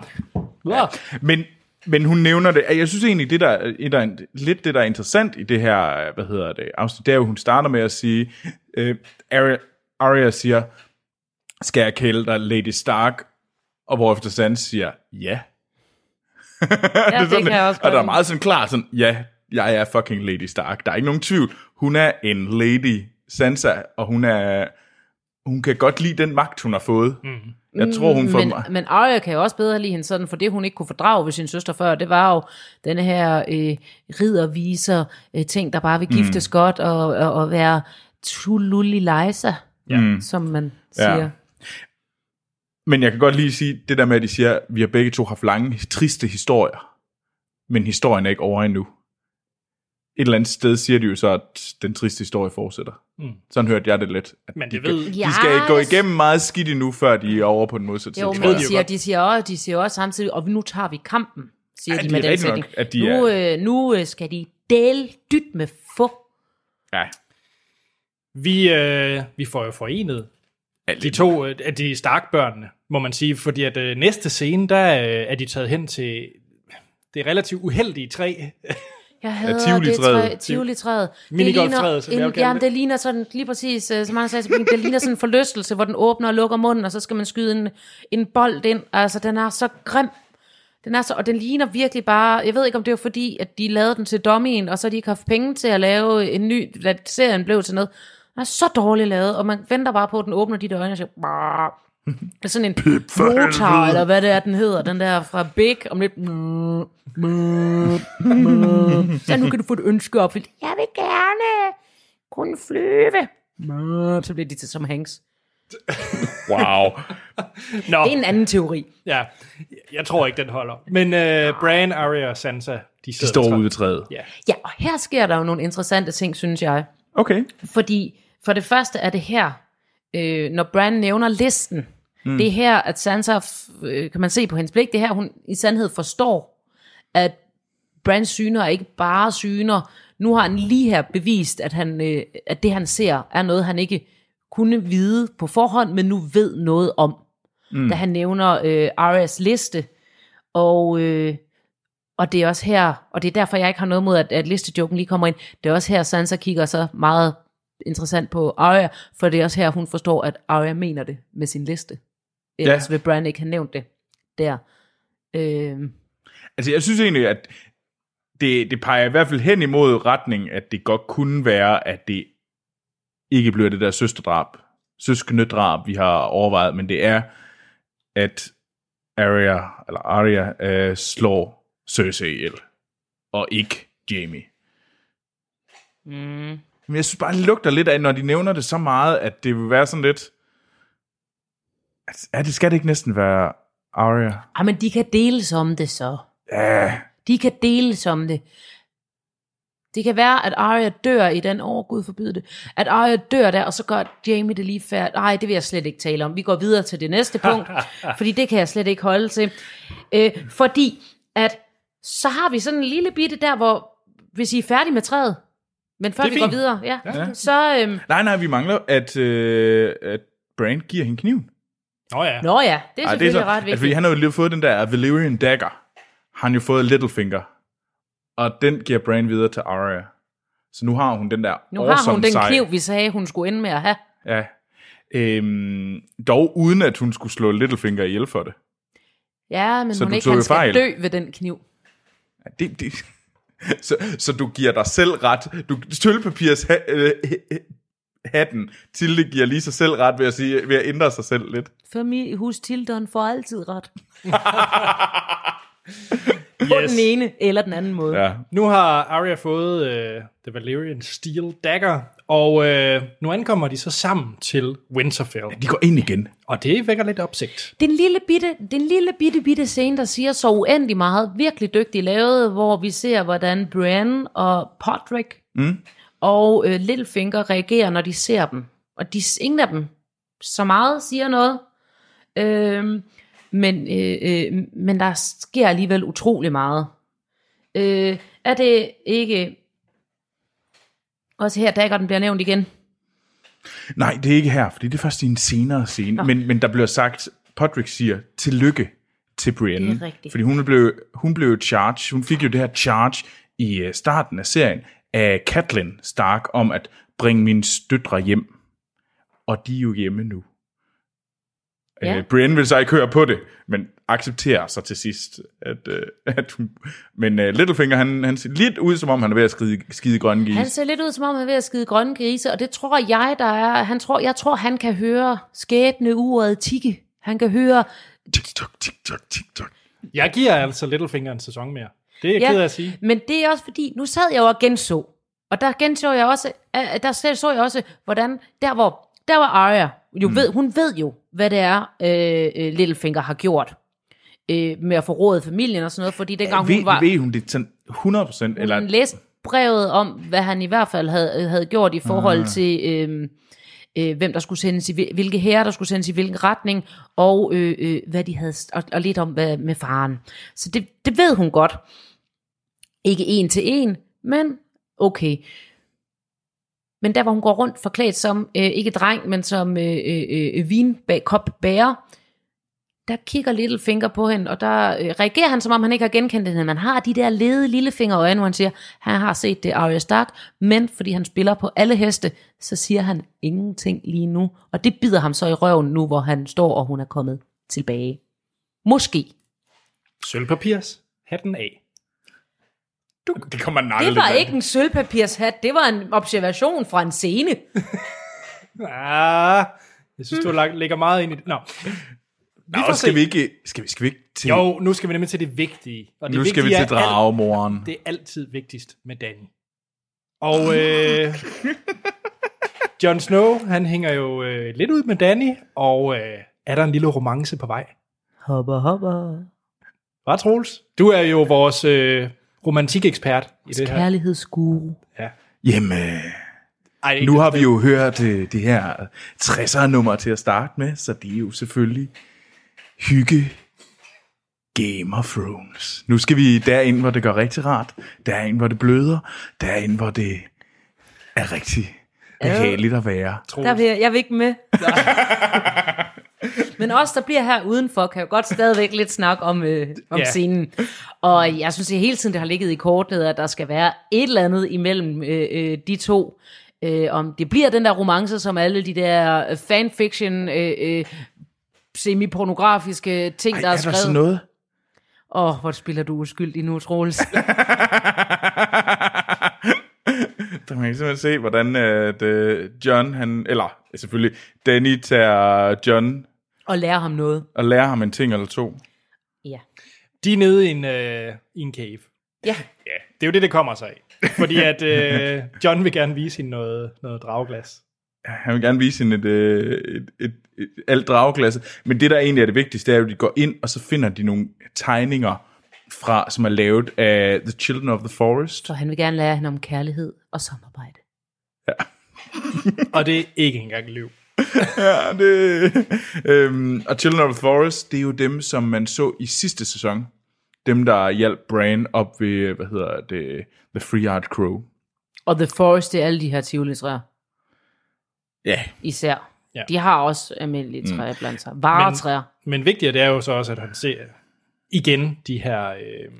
Ja. Men, men hun nævner det. Jeg synes egentlig, det der, et der, er- lidt det, der er interessant i det her, hvad hedder det, afsnit, det er jo, hun starter med at sige, øh, Arya, Arya siger, skal jeg kalde dig Lady Stark? Og hvorefter Sansa siger, ja. Ja, er det sådan, kan jeg også og der er meget sådan klar, sådan, ja, jeg er fucking Lady Stark. Der er ikke nogen tvivl. Hun er en lady, Sansa, og hun er, hun kan godt lide den magt, hun har fået. Mm. Jeg tror, hun får... men, men Arya kan jo også bedre lide hende sådan, for det hun ikke kunne fordrage ved sin søster før, det var jo denne her øh, ridderviser øh, ting, der bare vil giftes mm. godt og, og, og være tululli lejsa, ja. som man siger. Ja. Men jeg kan godt lige sige, det der med, at de siger, at vi har begge to haft lange, triste historier, men historien er ikke over endnu. Et eller andet sted siger de jo så, at den triste historie fortsætter. Mm. Sådan hørte jeg det lidt. At Men de, det ved- de skal gå Yes. igennem meget skidt endnu, før de er over på den modsatte Jo, side. men tror de siger, de, siger også, de siger også samtidig, og nu tager vi kampen, siger Ja, de det med den nok, sætning. at de nu, øh, nu øh, skal de del dyt med få. Ja. Vi, øh, vi får jo forenet de to øh, af de Stark-børnene, må man sige, fordi at øh, næste scene, der øh, er de taget hen til det relativt uheldige træ. Jeg hader Tivoli-træet. det træ, Tivoli-træet. Det Minigolf-træet, som ligner jeg en, kalde jamen, det. det ligner sådan, lige præcis, øh, som han sagde, det ligner sådan en forlystelse, hvor den åbner og lukker munden, og så skal man skyde en, en bold ind. Altså, den er så grim. Den er så, og den ligner virkelig bare, jeg ved ikke om det var fordi, at de lavede den til dummyen, og så har de ikke haft penge til at lave en ny, at serien blev til noget. Den er så dårligt lavet, og man venter bare på, at den åbner de der øjne og siger, "Brrr." det er sådan en motor, eller hvad det er, den hedder, den der fra Big, om lidt, så nu kan du få et ønske opfyldt. Jeg vil gerne kunne flyve. Så bliver de til som Hanks. Wow. Nå, Det er en anden teori. ja, jeg tror ikke, den holder. Men uh, Bran, Arya og Sansa, de, De står ude ved træet. Ja. Ja, og her sker der jo nogle interessante ting, synes jeg. Okay. Fordi for det første er det her, øh, når Bran nævner listen, mm. det er her, at Sansa, øh, kan man se på hendes blik, det er her, hun i sandhed forstår, at Brans syner er ikke bare syner. Nu har han lige her bevist, at, han, øh, at det han ser, er noget, han ikke kunne vide på forhånd, men nu ved noget om. Mm. Da han nævner øh, Arias liste. Og, øh, og det er også her, og det er derfor, jeg ikke har noget mod, at, at listejoken lige kommer ind. Det er også her, Sansa kigger så meget interessant på Arya, for det er også her, hun forstår, at Arya mener det med sin liste. Ellers ja. vil Bran ikke have nævnt det der. Øh, Altså, jeg synes egentlig, at det, det peger i hvert fald hen imod retning, at det godt kunne være, at det ikke bliver det der søsterdrab, søskendedrab, vi har overvejet, men det er, at Arya, eller Arya, øh, slår Cersei ihjel, og ikke Jamie. mm, Men jeg synes bare, det lugter lidt af, når de nævner det så meget, at det vil være sådan lidt... Altså, er det, skal det ikke næsten være Arya? ah, men de kan deles om det så. Ja, De kan deles om det. Det kan være, at Arya dør i den år, Gud forbyde det, at Arya dør der, og så gør Jamie det lige færdigt. Nej, det vil jeg slet ikke tale om. Vi går videre til det næste punkt, fordi det kan jeg slet ikke holde til. Øh, fordi at så har vi sådan en lille bitte der, hvor hvis I er færdige med træet, men før Det er vi går fint. videre, ja, Ja. så... Øhm, Nej, nej, vi mangler, at, øh, at Brand giver hende kniven. Nå ja. nå ja, det er Ej, selvfølgelig så, ret at, fordi vigtigt. han har jo lige fået den der Valyrian dagger. Han har jo fået Littlefinger. Og den giver Bran videre til Arya. Så nu har hun den der Nu har hun den sej- kniv, vi sagde, hun skulle ende med at have. Ja. Øhm, dog uden at hun skulle slå Littlefinger ihjel for det. Ja, men Så hun ikke, han skal fejl. dø ved den kniv. Ja, Det, det. Så, så du giver dig selv ret. Du sølvpapirs ha, øh, hatten til det giver lige sig selv ret ved at, sige, ved at ændre sig selv lidt. Familiehus Tildon får altid ret. På Yes. den ene eller den anden måde. Ja. Nu har Arya fået uh, The Valyrian Steel Dagger, og uh, nu ankommer de så sammen til Winterfell. De går ind igen. Og det vækker lidt opsigt. Det er en lille bitte, det er en lille bitte, bitte scene, der siger så uendelig meget. Virkelig dygtigt lavet, hvor vi ser, hvordan Brienne og Podrick mm. og øh, Littlefinger reagerer, når de ser dem. Og de, ingen af dem så meget siger noget. Øhm, men, øh, øh, men der sker alligevel utrolig meget. Øh, er det ikke... Også her, dagger den bliver nævnt igen. Nej, det er ikke her, fordi det er først i en senere scene. Men, men der bliver sagt, Podrick siger, tillykke til Brienne. Det er rigtigt. Fordi hun blev, hun blev charge, hun fik jo det her charge i øh, starten af serien af Catelyn Stark om at bringe mine støtre hjem. Og de er jo hjemme nu. Ja. Ja. Øh, Brienne vil så ikke høre på det, men accepterer så til sidst, at, øh, at hun... Men øh, Littlefinger, han, han ser lidt ud, som om han er ved at skide, skide grønne gis. Han ser lidt ud, som om han er ved at skide grønne grise, og det tror jeg, der er. Han tror, jeg tror, han kan høre skæbne uret tikke. Han kan høre, TikTok, TikTok, TikTok. Jeg giver altså Littlefinger en sæson mere. Det er jeg Ja. ked af at sige. men det er også fordi, nu sad jeg jo og genså, og der genså jeg også, øh, der så jeg også, hvordan, der hvor, der var Arya, jo ved, hun ved jo, hvad det er, øh, øh, Littlefinger har gjort, øh, med at få rådet familien og sådan noget, fordi dengang ved, hun var, ved hun det sådan 100 procent? Eller, hun læste brevet om, hvad han i hvert fald havde, havde gjort i forhold ah. til, øh, øh, hvem der skulle sendes i, hvil- hvilke herrer der skulle sendes i hvilken retning, og øh, øh, hvad de havde, og, og lidt om hvad, med faren. Så det, det ved hun godt. Ikke en til en, men okay. Men der, hvor hun går rundt forklædt som, øh, ikke dreng, men som øh, øh, øh, øh vinbærer, der kigger Littlefinger på hende, og der øh, reagerer han, som om han ikke har genkendt hende. Man har de der lede lillefingerøjne, hvor han siger, han har set det Arya Stark, men fordi han spiller på alle heste, så siger han ingenting lige nu. Og det bider ham så i røven nu, hvor han står, og hun er kommet tilbage. Måske. Sølvpapirs. Hatten af det kommer man aldrig Det var bag. ikke en sølvpapirshat, det var en observation fra en scene. Ah, jeg synes, du lagt- lægger meget ind i det. Nå. Nå, får skal se. vi ikke, skal vi, skal vi ikke til, Jo, nu skal vi nemlig til det vigtige. Og det nu skal vi vigtige til dragemoren. Det er altid vigtigst med Danny. Og øh, Jon Snow, han hænger jo øh, lidt ud med Danny, og øh, er der en lille romance på vej? Hopper, hopper. Hvad, Troels? Du er jo vores øh, romantikekspert i det her. Kærlighedsguru. Ja. Jamen, Ej, nu har vi jo hørt øh, det her 60'er nummer til at starte med, så det er jo selvfølgelig hygge Game of Thrones. Nu skal vi derind, hvor det går rigtig rart. Derind, hvor det bløder. Derind, hvor det er rigtig behageligt at være. Der vil jeg, jeg vil ikke med. Men os, der bliver her udenfor, kan jo godt stadigvæk lidt snakke om, øh, om Ja. scenen. Og jeg synes, at hele tiden det har ligget i kortet, at der skal være et eller andet imellem øh, øh, de to. Øh, om det bliver den der romance, som alle de der øh, fanfiction, øh, øh, semi-pornografiske ting, Ej, der er er der sådan skrevet. noget? Åh, oh, hvor spiller du uskyldig nu, Troels. Der kan man simpelthen se, hvordan at, øh, John, han, eller selvfølgelig, Danny tager John og lære ham noget. og lærer ham en ting eller to. Ja. De er nede i en, øh, i en cave. Ja. Ja, det er jo det, det kommer sig af. Fordi at øh, John vil gerne vise hende noget, noget drageglas. Han vil gerne vise hende et, øh, et, et, et, alt drageglasset. Men det, der egentlig er det vigtigste, det er jo, at de går ind, og så finder de nogle tegninger, fra, som er lavet af The Children of the Forest. Så han vil gerne lære hende om kærlighed og samarbejde. Og det er ikke engang liv. Ja, det, øhm, og Children of the Forest, det er jo dem, som man så i sidste sæson. Dem, der hjalp Bran op ved, hvad hedder det, The Free Art Crow. Og The Forest, det er alle de her tivoli-træer. Ja, Især. Ja. De har også almindelige træer mm. blandt sig. Varetræer. Men vigtigere det er jo så også, at han ser igen de her... Øh,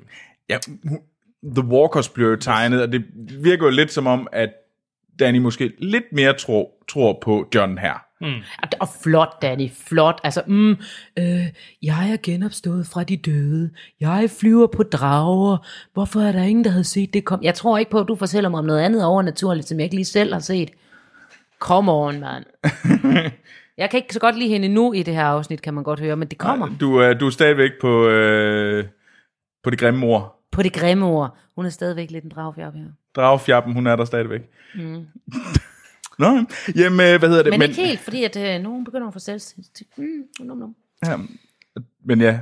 ja, The Walkers bliver jo tegnet, og det virker jo lidt som om, at Danny måske lidt mere tror, tror på John her. Og- Og flot, Danny, flot. Altså, mm, øh, jeg er genopstået fra de døde. Jeg flyver på drager. Hvorfor er der ingen, der havde set det kom? Jeg tror ikke på, at du fortæller mig om noget andet overnaturligt, som jeg ikke lige selv har set. Come on, mand. jeg kan ikke så godt lide hende nu i det her afsnit, kan man godt høre, men det kommer. Du, er- du er stadigvæk på, øh, på det grimme ord. På det grimme ord. Hun er stadigvæk lidt en dragfjap her. Dragfjappen, hun er der stadigvæk. Mm. Nå, jamen, øh, hvad hedder det? Men, men ikke helt, fordi at øh, nogen begynder at få selv... Mm, num, num. Ja, men ja,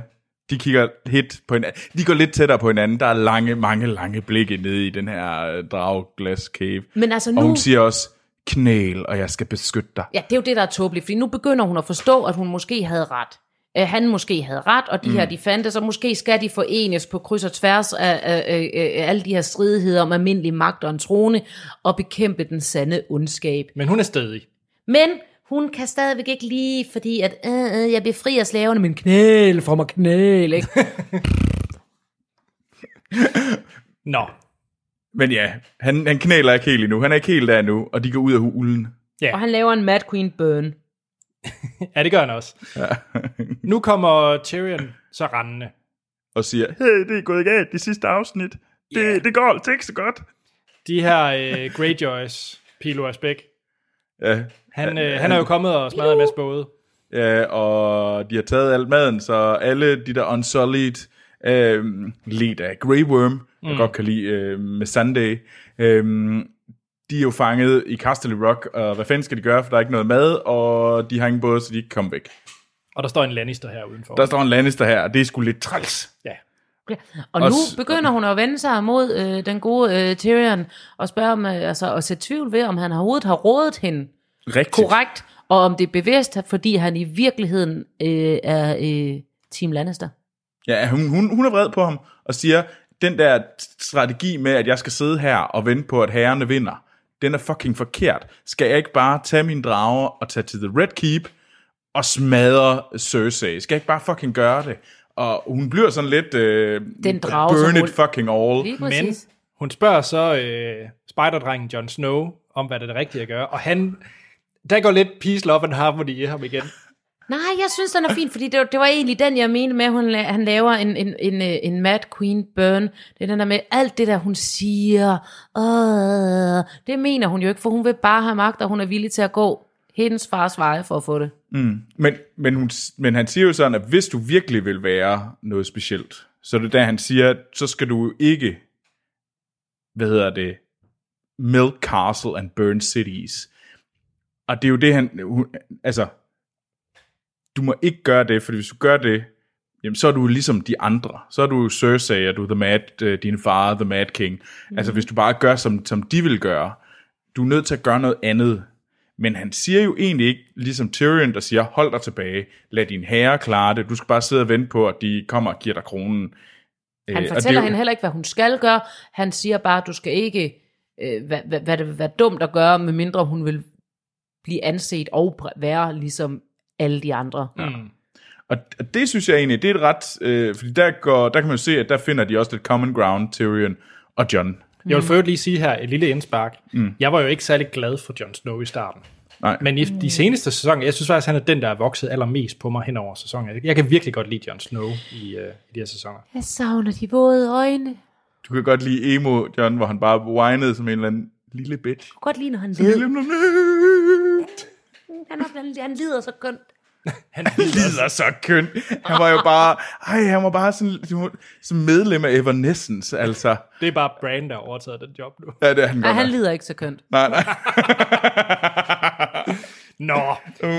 de kigger hit på hinanden. De går lidt tættere på hinanden. Der er lange, mange, lange blikke nede i den her øh, dragglas cave. Men altså Og nu... hun siger også, knæl, og jeg skal beskytte dig. Ja, det er jo det, der er tåbeligt, fordi nu begynder hun at forstå, at hun måske havde ret. Øh, han måske havde ret, og de mm. her, de fandtes, og måske skal de forenes på kryds og tværs af, af, af, af alle de her stridigheder om almindelig magt og en trone, og bekæmpe den sande ondskab. men hun er stadig. Men hun kan stadigvæk ikke lige, fordi at, øh, øh, jeg befrier slaverne, men knæl fra mig knæl, ikke? Nå, Men ja, han, han knæler ikke helt endnu. Han er ikke helt der endnu, og de går ud af hulen. og han laver en Mad Queen burn. Ja, det gør han også. nu kommer Tyrion så rendende. Og siger, hey, det er gået galt de sidste afsnit. Det, Ja. det går er ikke så godt. De her øh, Greyjoys, Pilo Asbæk, Ja, han, øh, han er jo kommet og smadret en masse både. Ja, og de har taget alt maden, så alle de der Unsullied, øh, lidt af Grey Worm, mm. jeg godt kan lide øh, med Sunday, øh, de er jo fanget i Castle Rock, og hvad fanden skal de gøre, for der er ikke noget mad, og de har ingen båd, så de kan komme væk. Og der står en Lannister her udenfor. Der står en Lannister her, og det er sgu lidt træls. Ja. Og nu Også- begynder hun at vende sig mod øh, den gode øh, Tyrion, og spørge om, øh, altså, og sætte tvivl ved, om han overhovedet har rådet hende Rigtigt. korrekt, og om det er bevidst, fordi han i virkeligheden øh, er øh, Team Lannister. Ja, hun, hun, hun er vred på ham, og siger, den der strategi med, at jeg skal sidde her og vente på, at herrerne vinder, den er fucking forkert. Skal jeg ikke bare tage mine drager og tage til The Red Keep og smadre Cersei? Skal jeg ikke bare fucking gøre det? Og hun bliver sådan lidt... Øh, Den drage, Burn it fucking all. Men hun spørger så øh, spejderdrengen Jon Snow, om hvad det er det rigtige at gøre, og han, der går lidt peace, love and harmony i ham igen. Nej, jeg synes, den er fin, fordi det var, det var egentlig den, jeg mente med, at hun, han laver en, en, en, øh, en Mad Queen burn. Det er den der med alt det der, hun siger. Åh, det mener hun jo ikke, for hun vil bare have magt, og hun er villig til at gå hendes fars veje for at få det. Mm. Men, men, hun, men han siger jo sådan, at hvis du virkelig vil være noget specielt, så er det der, han siger, så skal du ikke, hvad hedder det, milk castle and burn cities. Og det er jo det, han... Hun, altså, du må ikke gøre det, for hvis du gør det, jamen så er du ligesom de andre. Så er du Cersei, og du er the mad, uh, din far, the mad king. Mm. Altså hvis du bare gør, som, som de vil gøre, du er nødt til at gøre noget andet. Men han siger jo egentlig ikke, ligesom Tyrion, der siger, hold dig tilbage, lad din herre klare det, du skal bare sidde og vente på, at de kommer og giver dig kronen. Han Øh, og fortæller er jo- hende heller ikke, hvad hun skal gøre. Han siger bare, du skal ikke, øh, hvad, hvad, hvad det vil være dumt at gøre, medmindre hun vil blive anset og være ligesom alle de andre. Ja. Mm. Og og det synes jeg egentlig, det er et ret, øh, fordi der, går, der kan man jo se, at der finder de også lidt common ground, Tyrion og John. Jeg vil for øvrigt lige sige her, et lille indspark. Mm. Jeg var jo ikke særlig glad for Jon Snow i starten. Nej. Men i de seneste sæsoner, jeg synes faktisk, han er den, der er vokset allermest på mig hen over sæsonen. Jeg kan virkelig godt lide Jon Snow i, uh, i de her sæsoner. Jeg savner de våde øjne. Du kan godt lide emo, John, hvor han bare whinede som en eller anden lille bitch. Jeg kunne godt lide, når han led. Lille planet. Han, er blandt, han lider så kønt. Han lider så køn. Han var jo bare, ej, han var bare sådan, som medlem af Evanescence, altså. Det er bare Brand, der har overtaget den job nu. Ja, det er han godt. han nok. lider ikke så kønt. Nej, nej. Nå,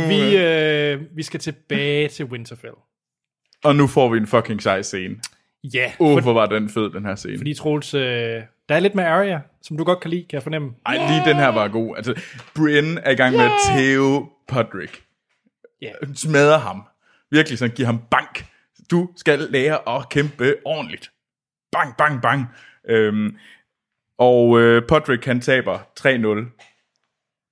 vi, øh, vi skal tilbage til Winterfell. Og nu får vi en fucking sej scene. Ja, Uh, for, hvor var den fed, den her scene. fordi Troels, øh, der er lidt med Arya, som du godt kan lide, kan jeg fornemme. Ej, lige den her var god. Altså, Brienne er i gang med at tæve Podrick. Ja. Hun smadrer ham. Virkelig sådan, giver ham bank. Du skal lære at kæmpe ordentligt. Bang, bang, bang. Øhm, og øh, Podrick, han taber 3-0.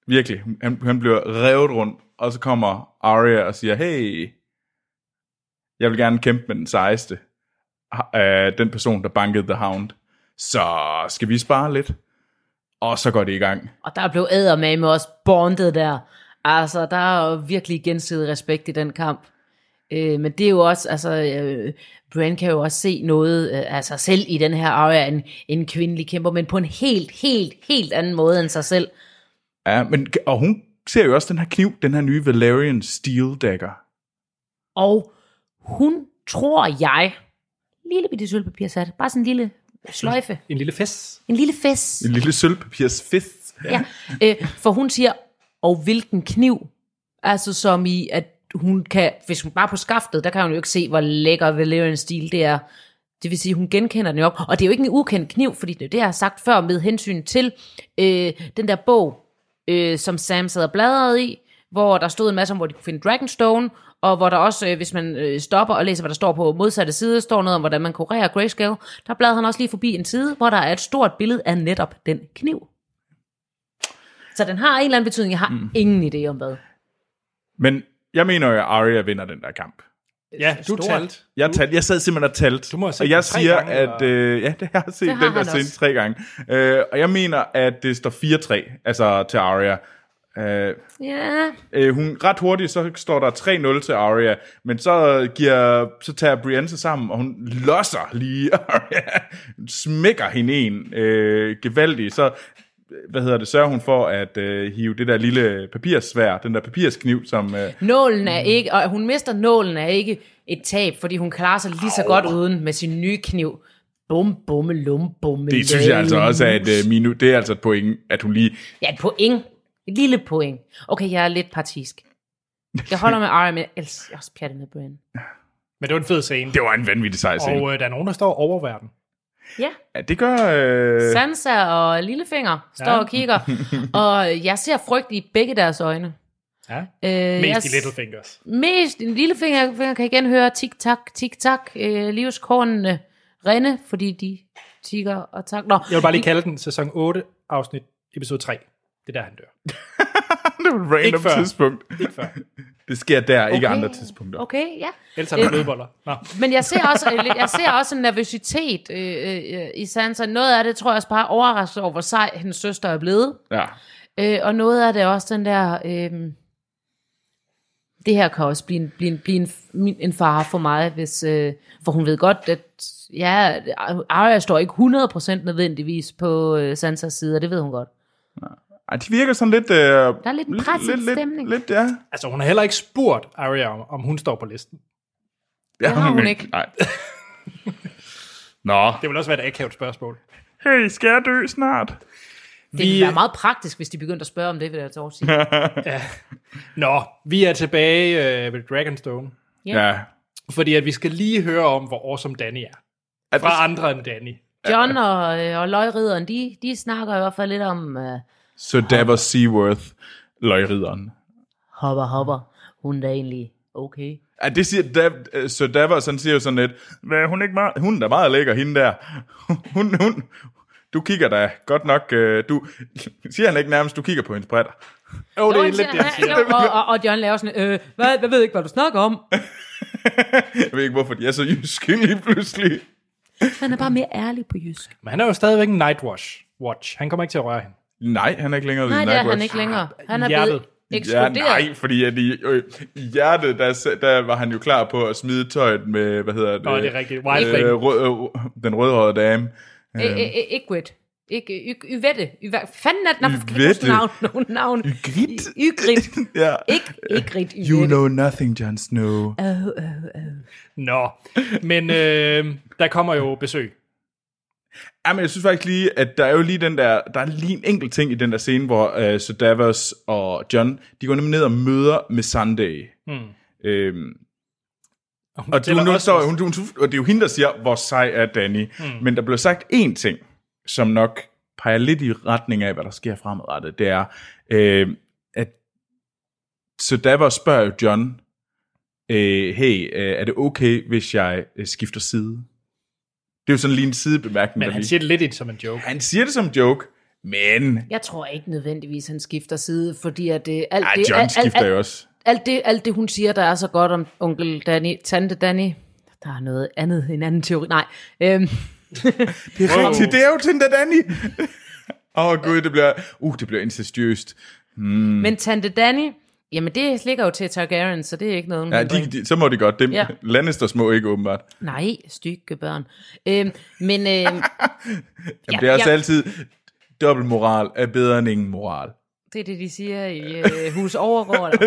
Virkelig. Han, han bliver revet rundt. Og så kommer Arya og siger, hey, jeg vil gerne kæmpe med den sejeste. Af den person, der bankede The Hound. Så skal vi spare lidt? Og så går det i gang. Og der blev med også bondet der. Altså, der er jo virkelig gensidig respekt i den kamp. Øh, men det er jo også, altså, øh, Brian kan jo også se noget øh, af sig selv i den her Arya, en, en kvindelig kæmper, men på en helt, helt, helt anden måde end sig selv. Ja, men, og hun ser jo også den her kniv, den her nye Valerian Steel Dagger. Og hun, tror jeg, lille bitte sølvpapirsat, bare sådan en lille sløjfe, En lille fest. en lille fest. En lille sølvpapirs fist. Ja, øh, for hun siger, og hvilken kniv? Altså som i, at hun kan, hvis hun bare er på skaftet, der kan hun jo ikke se, hvor lækker Valerian stil det er. Det vil sige, hun genkender den jo op. Og det er jo ikke en ukendt kniv, fordi det er det, jeg har sagt før med hensyn til øh, den der bog, øh, som Sam sad og bladrede i, hvor der stod en masse om, hvor de kunne finde Dragonstone, og hvor der også, øh, hvis man øh, stopper og læser, hvad der står på modsatte side, står noget om, hvordan man kurerer grayscale. Der bladrede han også lige forbi en side, hvor der er et stort billede af netop den kniv. Så den har en eller anden betydning. Jeg har mm. ingen idé om hvad. Men jeg mener jo, at Arya vinder den der kamp. Ja, du Stort. talte. Jeg, talte, jeg sad simpelthen og talte. Du må have set og jeg siger, gange, at... Øh, ja, det har jeg set Det har den der scene tre gange. Øh, og jeg mener, at det står 4-3, altså til Arya. Øh, Ja, øh, hun ret hurtigt, så står der 3-0 til Arya, men så, giver, så tager Brienne sig sammen, og hun losser lige Arya, smækker hende en øh, gevaldigt, så hvad hedder det, sørger hun for at øh, hive det der lille papirsvær, den der papirskniv, som... Øh, nålen er ikke, og hun mister nålen er ikke et tab, fordi hun klarer sig lige så godt uden med sin nye kniv. Bum, bumme, lum, bumme, det synes jeg altså også er et øh, minu, det er altså et point, at hun lige... Ja, et point. Et lille point. Okay, jeg er lidt partisk. Jeg holder med Arya, men jeg elsker jeg også pjattet med Brian. Men det var en fed scene. Det var en vanvittig sej scene. Og øh, der er nogen, der står over verden. Ja, Ja, det gør... Øh, Sansa og Lillefinger står Ja. og kigger, og jeg ser frygt i begge deres øjne. Ja. Øh, Mest jeg, i Littlefingers. Mest en lillefinger finger kan igen høre tik-tak, tik-tak, øh, livskornene rende, fordi de tigger og tak. Nå, Jeg vil bare lige kalde den sæson 8, afsnit episode 3. Det er der, han dør. det var et random Ikke før. tidspunkt. Ikke før. Det sker der, ikke Okay. andre tidspunkter. Okay, ja. Ellers er der blodboller. Nå. Men jeg ser også, øh, jeg ser også en nervøsitet øh, øh, i Sansa. Noget af det tror jeg også bare overrasket over, hvor sej hendes søster er blevet. Ja. Øh, og noget af det er også den der... Øh, det her kan også blive en, blive en, blive en, en fare for mig, hvis, øh, for hun ved godt, at ja, Arya står ikke 100% nødvendigvis på øh, Sansas side, og det ved hun godt. Ej, de virker sådan lidt... Øh, Der er lidt en presset lidt, stemning. Lidt, lidt, ja. Altså, hun har heller ikke spurgt Arya, om, om hun står på listen. ja har hun ikke. Nej. Nå. Det vil også være et akavet spørgsmål. Hey, skal jeg dø snart? Det ville være meget praktisk, hvis de begyndte at spørge om det, vil jeg altså sige. Nå, vi er tilbage øh, ved Dragonstone. Ja. Ja. Fordi at vi skal lige høre om, hvor awesome Danny er. Er Fra det- andre end Danny. John og, øh, og løgridderen, de, de snakker i hvert fald lidt om uh, Så Davos Seaworth, løgridderen. hopper, hopper. Hun er egentlig okay. Ja, det siger Dav, så Davos, han siger jo sådan lidt, "Hvad, hun er ikke meget, hun er meget lækker, hende der. Hun, hun, du kigger da godt nok, øh, du, siger han ikke nærmest, du kigger på hendes brætter. Åh, oh, det er Jo, lidt det, han han siger- jo, og, og, og John laver sådan, øh, hvad, hvad ved ikke, hvad du snakker om? Jeg ved ikke, hvorfor de er så jyske lige pludselig. Han er bare mere ærlig på jysk. Men han er jo stadigvæk en Nightwatch. Watch. Han kommer ikke til at røre hende. Nej, han er ikke længere Nej, det er han ikke længere. Han er Hjertet. blevet Ja, ekskluderet. nej, fordi at i, øh, i hjertet, der, der var han jo klar på at smide tøjet med, hvad hedder det? Nå, det er rigtigt. Wild øh, rød, øh, den rødhårede dame. Ygritte. Ikke, Yvette. Fanden er den? Hvorfor kan jeg navn? Nogen navn. Ygritte. Y- Ygritte. Ja. Ikke Ygritte. You know nothing, Jon Snow. Oh, oh, oh. Nå, men øh, der kommer jo besøg. Jamen, jeg synes faktisk lige, at der er jo lige den der, der er lige en enkelt ting i den der scene, hvor så Davos og John, de går nemlig ned og møder med Sunday. Hmm. Øhm, og, du, fortæller nu står, hun, hun, og det er jo hende, der siger, hvor sej er Danny. Mm. Men der blev sagt én ting, som nok peger lidt i retning af, hvad der sker fremadrettet. Det er, øh, at så Davos spørger jo John, øh, hey, øh, er det okay, hvis jeg øh, skifter side? Det er jo sådan lige en sidebemærkning. Men han lige- siger det lidt som en joke. han siger det som joke, men... Jeg tror ikke nødvendigvis, han skifter side, fordi at det, alt, Ej, det, John alt, skifter alt, jo også. alt, det, alt det, hun siger, der er så godt om onkel Danny, tante Danny, der er noget andet, en anden teori. Nej, øhm, Det er Wow. rigtigt, det er jo Tinder Danny. Åh oh, gud, det bliver, uh, det bliver incestuøst. men tante Danny, jamen det ligger jo til Targaryen, så det er ikke noget, Ja, de, de, så må de godt. Dem, ja. Lannisters må ikke åbenbart. Nej, stykke børn. Øhm, men øhm, Jamen, Ja, det er også ja. altid, dobbelt moral er bedre end ingen moral. det er det, de siger i øh, Hus Overgård.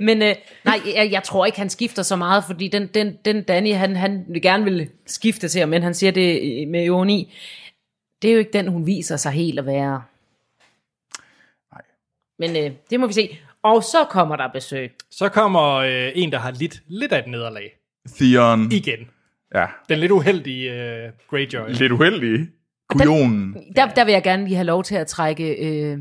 Men øh, nej, jeg, jeg tror ikke, han skifter så meget, fordi den, den, den Danny, han, han vil gerne vil skifte til men han siger det øh, med ironi. Det er jo ikke den, hun viser sig helt at være. Men øh, det må vi se. Og så kommer der besøg. Så kommer øh, en, der har lidt, lidt af et nederlag. Theon, Igen. ja, Den lidt uheldige øh, Greyjoy. lidt uheldig. Kujonen. Der, der vil jeg gerne lige have lov til at trække øh,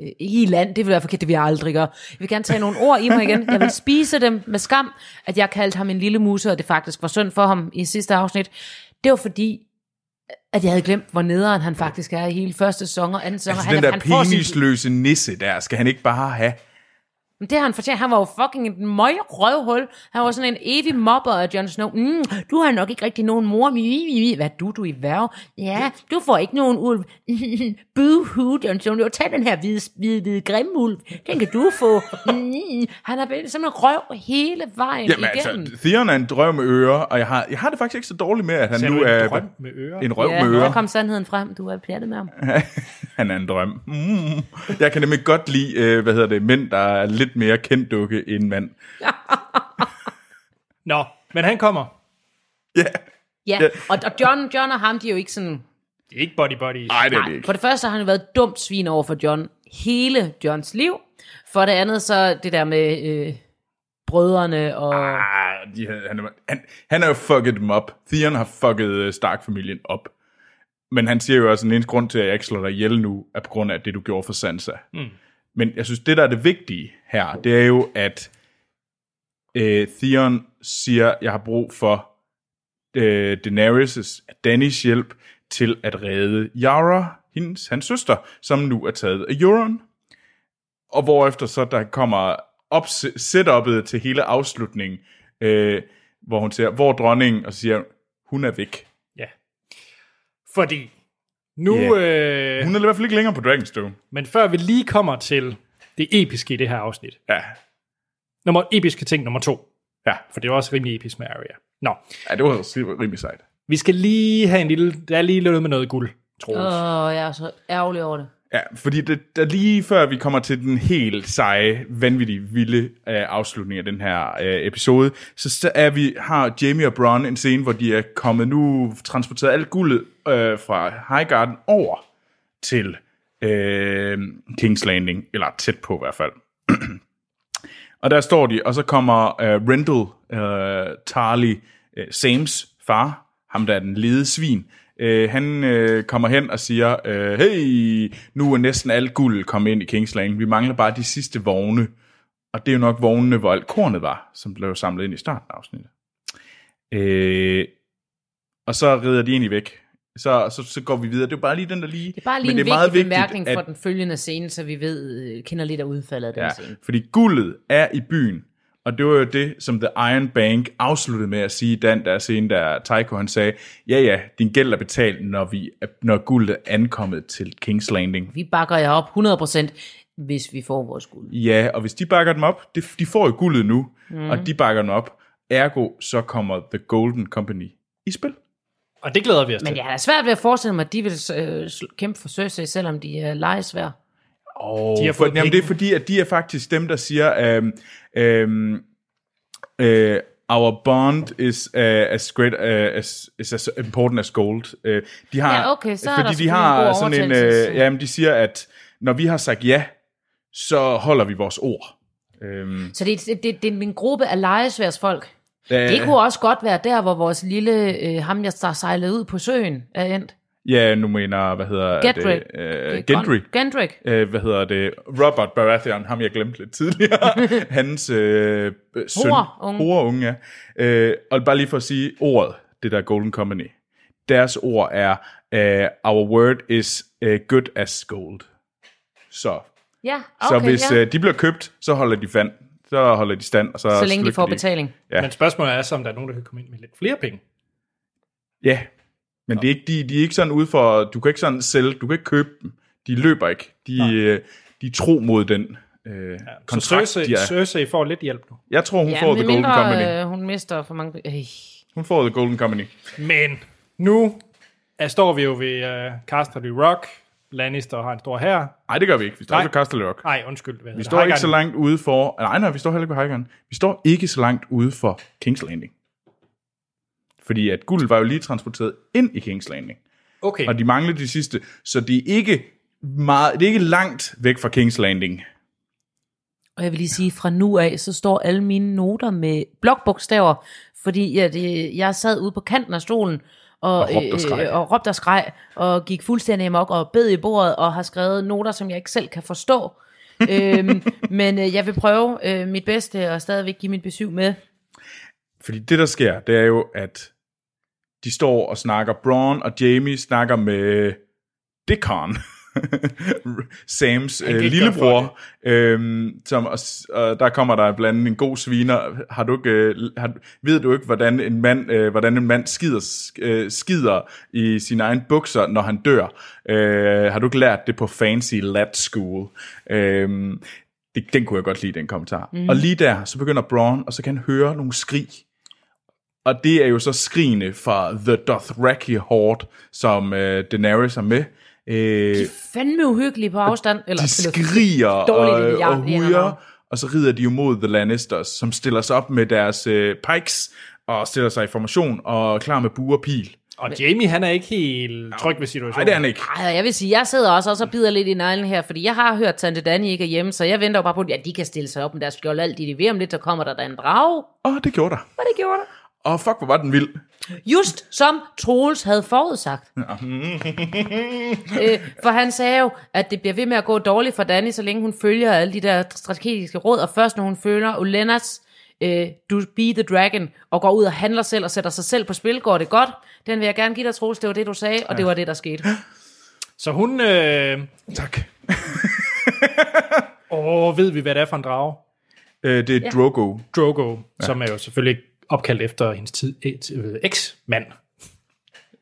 øh, i land. Det vil være forkert, det vil jeg aldrig gøre. Jeg vil gerne tage nogle ord i mig igen. Jeg vil spise dem med skam, at jeg kaldte ham en lille muse, og det faktisk var synd for ham i sidste afsnit. Det var fordi, at jeg havde glemt, hvor nederen han faktisk er i hele første sæson og anden sæson. Altså, og den er- der sin- penisløse nisse der, skal han ikke bare have? Men det har han fortjent. Han var jo fucking et møg røvhul. Han var sådan en evig mobber af Jon Snow. Mm, du har nok ikke rigtig nogen mor. Mi, mi, mi. Hvad du, du i værv? Ja, du får ikke nogen ulv. Boo-hoo, Jon Snow. Jo, tag den her hvide, hvide, hvide grimme ulv. Den kan du få. Mm, han har været som en røv hele vejen Jamen igennem. altså, Theon er en drøm med ører, og jeg har, jeg har det faktisk ikke så dårligt med, at han Ser nu er en drøm med ører? en røv ja, med ører. kom sandheden frem. Du er pjattet med ham. Han er en drøm. Mm. Jeg kan nemlig godt lide, øh, hvad hedder det, mænd, der er lidt mere kendt dukke end mand. Nå, men han kommer. Ja, Ja, og, og John, John og ham, de er jo ikke sådan... Det er ikke body body. nej, det er det ikke. for det første har han jo været et dumt svin over for John hele Johns liv. For det andet så det der med øh, brødrene og... Ah, de, han, er- han, han har jo fucket dem op. Theon har fucket øh, Stark-familien op. Men han siger jo også, at den eneste grund til, at jeg ikke slår dig ihjel nu, er på grund af det, du gjorde for Sansa. Mm. Men jeg synes, det der er det vigtige her, det er jo, at øh, Theon siger, jeg har brug for øh, Daenerys' Dannys hjælp til at redde Yara, hendes, hans søster, som nu er taget af Euron. Og hvorefter så der kommer op, setup'et til hele afslutningen, øh, hvor hun siger, hvor dronningen, og siger, hun er væk. Ja. Fordi nu, Ja. øh, Hun er i hvert fald ikke længere på Dragonstone. men før vi lige kommer til det episke i det her afsnit. Ja, Nummer, episke ting nummer to. ja. For det er også rimelig episk med Arya. Nå, ja det var rimelig sejt. vi skal lige have en lille... Der er lige noget med noget guld, tror jeg. Åh, jeg er så ærgerlig over det. Ja, fordi det, der lige før vi kommer til den helt seje, vanvittige, vilde øh, afslutning af den her øh, episode, så så er vi, har Jamie og Bron en scene, hvor de er kommet nu, transporteret alt guldet øh, fra Highgarden over til øh, King's Landing, eller tæt på i hvert fald. og der står de, og så kommer øh, Rendell, øh, Tarly, øh, Sams far, ham der er den lede svin, øh, han øh, kommer hen og siger, øh, hey, nu er næsten alt guld kommet ind i King's Landing, vi mangler bare de sidste vogne, og det er jo nok vognene, hvor alt kornet var, som blev samlet ind i starten af afsnittet. Øh, og så rider de egentlig væk. Så, så, så går vi videre. Det er bare lige den der lige... Det er bare lige men en det er meget vigtig vigtigt, bemærkning for den følgende scene, så vi ved, øh, kender lidt af udfaldet af den Ja, scene. fordi guldet er i byen, og det var jo det, som The Iron Bank afsluttede med at sige, den der scene, der Tycho han sagde, ja ja, din gæld er betalt, når, vi, når guldet er ankommet til King's Landing. Vi bakker jer op 100%, hvis vi får vores guld. Ja, og hvis de bakker dem op, det, de får jo guldet nu, mm. og de bakker dem op, ergo så kommer The Golden Company i spil. Og det glæder vi os Men til. jeg har svært ved at forestille mig, at de vil øh, kæmpe for Cersei, selvom de er lejesvær. Oh, De har for, fået jamen, penge. det er fordi, at de er faktisk dem, der siger, um, um, uh, our bond is uh, as great uh, as is as important as gold. Uh, de har, Ja, okay, så er fordi der de har sådan en, uh, jamen, de siger, at når vi har sagt ja, så holder vi vores ord. Um, Så det, det, det, det er en gruppe af lejesværsfolk. uh, Det kunne også godt være der, hvor vores lille, øh, ham jeg der sejlede ud på søen, er endt. Ja, nu mener, hvad hedder Gendry. det? Uh, Gendry. Gendrick. uh, hvad hedder det, Robert Baratheon, ham jeg glemte lidt tidligere, hans øh, søn, Horunge. Horunge, ja. Uh, og bare lige for at sige ordet, det der Golden Company, deres ord er, uh, our word is uh, good as gold. Så, Ja, så okay, hvis ja. uh, de bliver købt, så holder de fand, så holder de stand, og så, så længe de får betaling. Ja. Men spørgsmålet er så, om der er nogen, der kan komme ind med lidt flere penge. Ja, men det er ikke, de, de er ikke sådan ude for, du kan ikke sådan sælge, du kan ikke købe dem. De løber ikke. De, øh, de er tro mod den øh, ja, Så kontrakt, Cersei, de er. Cersei får lidt hjælp nu. Jeg tror, hun Ja, får The Golden Company. mindre, øh, hun mister for mange... Øh. Hun får The Golden Company. Men nu er, står vi jo ved uh, Casterly Rock. Lannister har en stor her. Nej, det gør vi ikke. Vi står Nej. ved Castle Rock. Nej, undskyld. Hvad Vi står ikke så langt ude for... Nej, nej, vi står heller ikke ved Highgarden. Vi står ikke så langt ude for King's Landing. Fordi at guld var jo lige transporteret ind i King's Landing. Okay, Og de mangler de sidste. Så det er ikke, meget, det er ikke langt væk fra King's Landing. Og jeg vil lige sige, fra nu af, så står alle mine noter med blokbogstaver, fordi jeg, det, jeg sad ude på kanten af stolen, og, Og råbte og skreg. øh, og råbte og skreg, og gik fuldstændig amok og bed i bordet, og har skrevet noter, som jeg ikke selv kan forstå. øhm, men øh, jeg vil prøve øh, mit bedste, og stadigvæk give mit besøg med. Fordi det, der sker, det er jo, at de står og snakker. Braun og Jamie snakker med Dickon, Sams øh, lillebror. Øhm, som, og, og der kommer der blandt andet en god sviner. Har du ikke, øh, har, ved du ikke, hvordan en mand, øh, hvordan en mand skider, sk- øh, skider i sine egne bukser, når han dør? Øh, har du ikke lært det på Fancy Lad School? Øhm, det, den kunne jeg godt lide, den kommentar. Mm. Og lige der, så begynder Braun, og så kan han høre nogle skrig. Og det er jo så skrigende fra The Dothraki Horde, som øh, Daenerys er med. Øh, Fandme uhyggelige på afstand. Eller, de skriger og, og er hujer, og så rider de jo mod The Lannisters, som stiller sig op med deres øh, pikes, og stiller sig i formation, og er klar med bue og pil. og Jamie, han er ikke helt tryg ved situationen. Nej, det er han ikke. Ej, jeg vil sige, jeg sidder også, også og bider lidt i neglen her, fordi jeg har hørt, at Tante Danny ikke er hjemme, så jeg venter jo bare på, at ja, de kan stille sig op med deres skjold alt det, de vil. Om lidt, så kommer der da en drage. Og det gjorde der. Og det gjorde der. Og fuck, hvor var den vild. Just som Troels havde forudsagt. øh, for han sagde jo, at det bliver ved med at gå dårligt for Danny, så længe hun følger alle de der strategiske råd, og først når hun følger Olenas øh, Do Be the Dragon, og går ud og handler selv og sætter sig selv på spil, går det godt. Den vil jeg gerne give dig, Troels. Det var det, du sagde, og det var det, der skete. Så hun... Øh, Tak. åh, ved vi, hvad det er for en drage? Øh, det er Ja. Drogo. Drogo, ja. som er jo selvfølgelig opkaldt efter hendes tid, et, øh, eks-mand,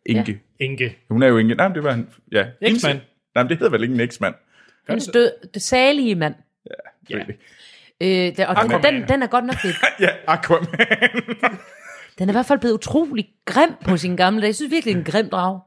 Inge. Inge. Hun er jo Inge. Nej, men det var en... Ja. Eksmand. Nej, men det hedder vel ikke en eksmand. Den død, det salige mand. Ja. Øh, der, og den, Aquaman. den, den er godt nok blevet, Ja, Aquaman. den er i hvert fald blevet utrolig grim på sin gamle dag. Jeg synes virkelig, det er en grim drag.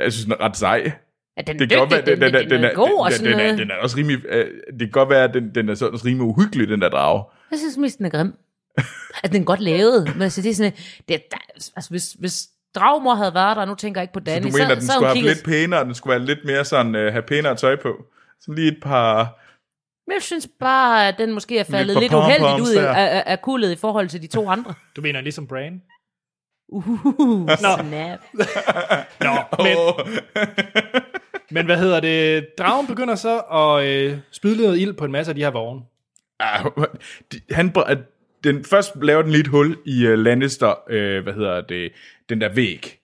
Jeg synes, den er ret sej. at den er Det dygtig, godt være, den, den, den, den, er god og den, sådan den, er, noget. den er også rimelig, øh, det kan godt være, at den, den er sådan rimelig uhyggelig, den der drage. Jeg synes mest, den er grim. at den er godt lavet. Men altså, det er sådan, det, der, altså, hvis, hvis Dragmor havde været der, nu tænker jeg ikke på Så Danny, du mener, at den så, skulle have hun lidt kigget, pænere, den skulle være lidt mere sådan, uh, have pænere tøj på. Sådan lige et par... Men jeg synes bare, at den måske er faldet på lidt uheldigt ud af, af, af kullet i forhold til de to andre. Du mener ligesom Bran? Uh, snap. Nå, men, men hvad hedder det? Dragen begynder så at øh, spyde noget ild på en masse af de her vogne. Ah, han, den, først laver den lige et hul i uh, Lannister, uh, hvad hedder det, den der væg.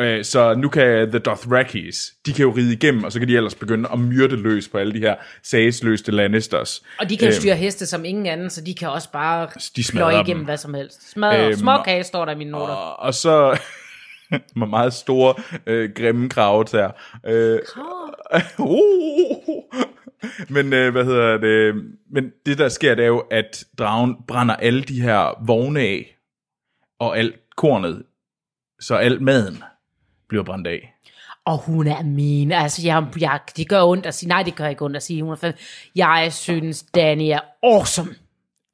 Uh, så nu kan The Dothrakis, de kan jo ride igennem, og så kan de ellers begynde at myrde løs på alle de her sagsløste Lannisters. Og de kan jo Øhm, styre heste som ingen anden, så de kan også bare De pløje igennem hvad som helst. Smadre, Øhm, øhm, småkage står der i mine noter. Og, og så med meget store, øh, grimme kravetær. Øh, uh, men øh, hvad hedder det? Men det der sker, det er jo, at dragen brænder alle de her vogne af, og alt kornet, så alt maden bliver brændt af. Og hun er min. Altså, jeg, jeg, det gør ondt at sige. Nej, det gør ikke ondt at sige. Hun er fandme. Jeg synes, Danny er awesome.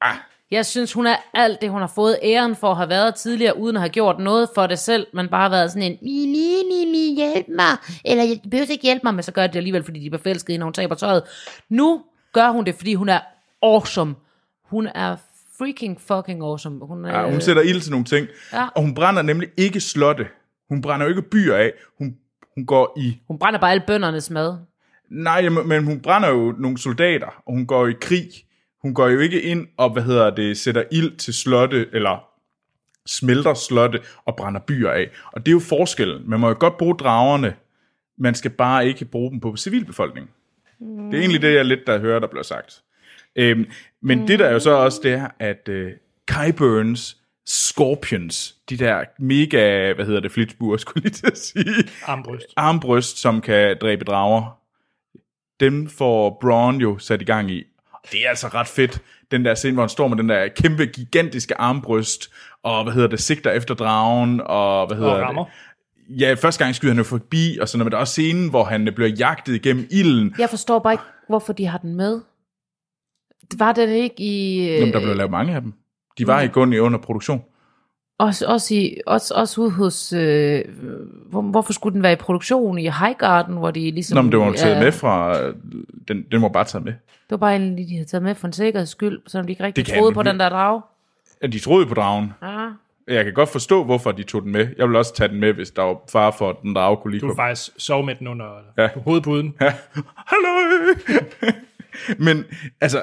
Ah. Jeg synes, hun er alt det, hun har fået æren for at have været tidligere, uden at have gjort noget for det selv, men bare været sådan en, mi, mi, mi, mi, hjælp mig, eller jeg behøver ikke hjælpe mig, men så gør det alligevel, fordi de bliver forelsket når hun taber tøjet. Nu gør hun det, fordi hun er awesome. Hun er freaking fucking awesome. Hun, er, Ja, hun sætter ild til nogle ting, Ja. og hun brænder nemlig ikke slotte. Hun brænder jo ikke byer af. Hun, hun går i hun brænder bare alle bøndernes mad. Nej, men hun brænder jo nogle soldater, og hun går i krig. Hun går jo ikke ind og, hvad hedder det, sætter ild til slotte, eller smelter slotte og brænder byer af. Og det er jo forskellen. Man må jo godt bruge dragerne, man skal bare ikke bruge dem på civilbefolkningen. Det er egentlig det, jeg lidt der hører, der bliver sagt. Øhm, men mm. det der er jo så også, det er, at øh, Kyburns Scorpions, de der mega, hvad hedder det, flitsbuer, skulle lige til at sige, Armbryst. armbryst, som kan dræbe drager. Dem får Braun jo sat i gang i. Det er altså ret fedt. Den der scene, hvor han står med den der kæmpe, gigantiske armbryst, og hvad hedder det, sigter efter dragen, og hvad hedder Og rammer. det? Ja, første gang skyder han jo forbi, og sådan noget, men der er også scenen, hvor han bliver jagtet igennem ilden. Jeg forstår bare ikke, hvorfor de har den med. Var det ikke i... øh, Jamen, der blev lavet mange af dem. De var i kun i under produktion. Også, også, i, også, også ude hos... Øh, hvor, hvorfor skulle den være i produktion i Highgarden, hvor de ligesom... Nå, men det var jo taget ja, med fra... Den, den var bare taget med. Det var bare en, de havde taget med for en sikkerheds skyld, så de ikke rigtig Det troede på den der drag. Ja, De troede på dragen. Ja. Jeg kan godt forstå, hvorfor de tog den med. Jeg vil også tage den med, hvis der var far for, at den drage kunne lige Du vil komme. faktisk sove med den under Ja. ja. hovedpuden. Ja. Hallo! Men altså,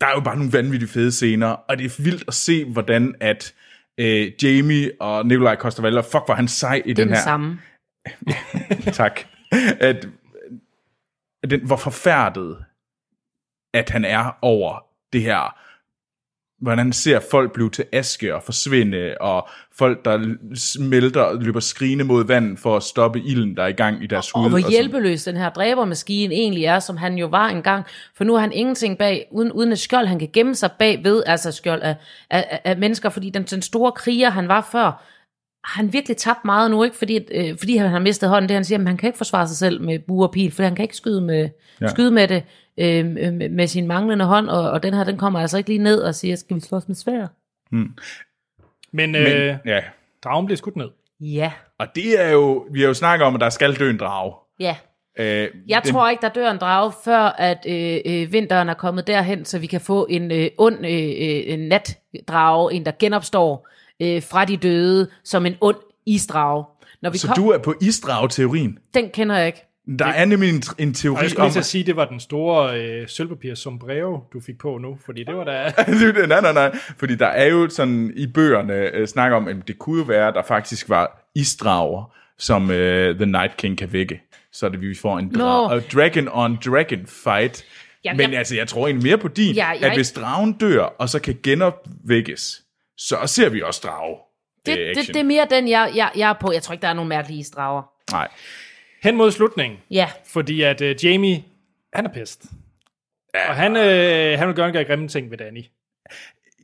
der er jo bare nogle vanvittige fede scener, og det er vildt at se, hvordan at øh, Jamie og Nikolaj Kostervalder, fuck, var han sej i Det den den her. samme. tak. At, at den, hvor forfærdet, at han er over det her, hvordan ser folk blive til aske og forsvinde, og folk, der smelter og løber skrigende mod vand for at stoppe ilden, der er i gang i deres hud. Og hvor hjælpeløs den her dræbermaskine egentlig er, som han jo var engang. For nu har han ingenting bag, uden, uden et skjold, han kan gemme sig bag ved, altså skjold af, af, af- af mennesker, fordi den, den store kriger, han var før, har han virkelig tabt meget nu, ikke? Fordi, øh, fordi han har mistet hånden, det han siger, at han kan ikke forsvare sig selv med bue og pil, for han kan ikke skyde med, Ja. skyde med det øh, med, med sin manglende hånd, og, og den her, den kommer altså ikke lige ned og siger, skal vi slås med svær? Men, Men, øh, ja. dragen bliver skudt ned. Ja, Og det er jo, vi har jo snakket om, at der skal dø en drage. ja. Øh, Jeg den, tror ikke, der dør en drage, før at øh, øh, vinteren er kommet derhen, så vi kan få en øh, ond øh, øh, natdrage, en der genopstår øh, fra de døde, som en ond isdrage. Når vi Så kom, du er på isdrage-teorien. Den kender jeg ikke. Der er nemlig en, en Og teori jeg skulle om... lige sige, at det var den store øh, sølvpapir sombrero, du fik på nu, fordi det var da... nej, nej, nej. Fordi der er jo sådan i bøgerne øh, snak om, at det kunne jo være, at der faktisk var isdrager, som øh, The Night King kan vække. Så det vi får en dra- Nå. a dragon on dragon fight. Ja, Men ja. altså, jeg tror egentlig mere på din, Ja, jeg- at hvis dragen dør, og så kan genopvækkes, så ser vi også drage. Det, øh, det, det er mere den, jeg, jeg, jeg er på. Jeg tror ikke, der er nogen mærkelige isdrager. Nej. Hen mod slutningen, Ja, fordi at øh, Jamie, han er pest. Ja. Og han, øh, han vil gøre grimme ting ved Danny.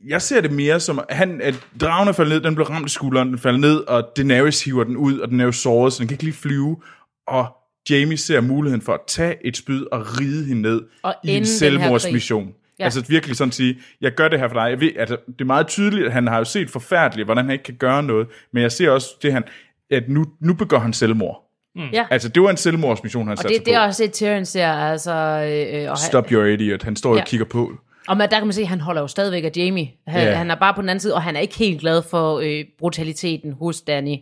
Jeg ser det mere som, at, han, at dragen er faldet ned, den blev ramt i skulderen, den falder ned, og Daenerys hiver den ud, og den er jo såret, så den kan ikke lige flyve. Og Jamie ser muligheden for at tage et spyd og ride hende ned Og i en selvmordsmission. Ja. Altså virkelig sådan at sige, jeg gør det her for dig. Jeg ved, altså, det er meget tydeligt, at han har jo set forfærdeligt, hvordan han ikke kan gøre noget. Men jeg ser også det, han, at nu, nu begår han selvmord. Ja. Altså, det var en selvmordsmission, han Og satte det, sig det er på. også det, Tyrion ser. Altså, øh, øh, og, han, Stop your idiot. Han står ja. Og kigger på. og man, der kan man se, at han holder jo stadigvæk af Jamie. Han, Ja. han er bare på den anden side, og han er ikke helt glad for øh, brutaliteten hos Danny.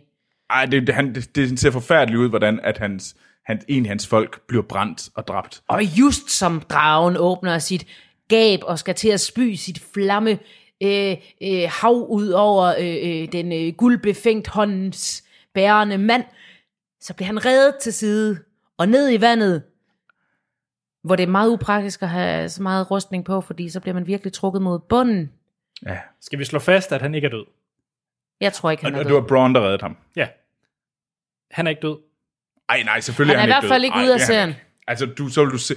Ej, det, det, han, det, det ser forfærdeligt ud, hvordan at hans, han, en af hans folk bliver brændt og dræbt. Og just som dragen åbner sit gab og skal til at spy sit flamme øh, øh, hav ud over øh, øh, den øh, guldbefængt håndens bærende mand, så bliver han reddet til side og ned i vandet, hvor det er meget upraktisk at have så meget rustning på, fordi så bliver man virkelig trukket mod bunden. Ja. Skal vi slå fast, at han ikke er død? Jeg tror ikke, han Og, er og det var død. Braun, der reddede ham. Ja. Han er ikke død. Ej, nej, selvfølgelig Han er er han i hvert fald død. ikke ude af er han serien. ikke. Altså, du, så vil du se...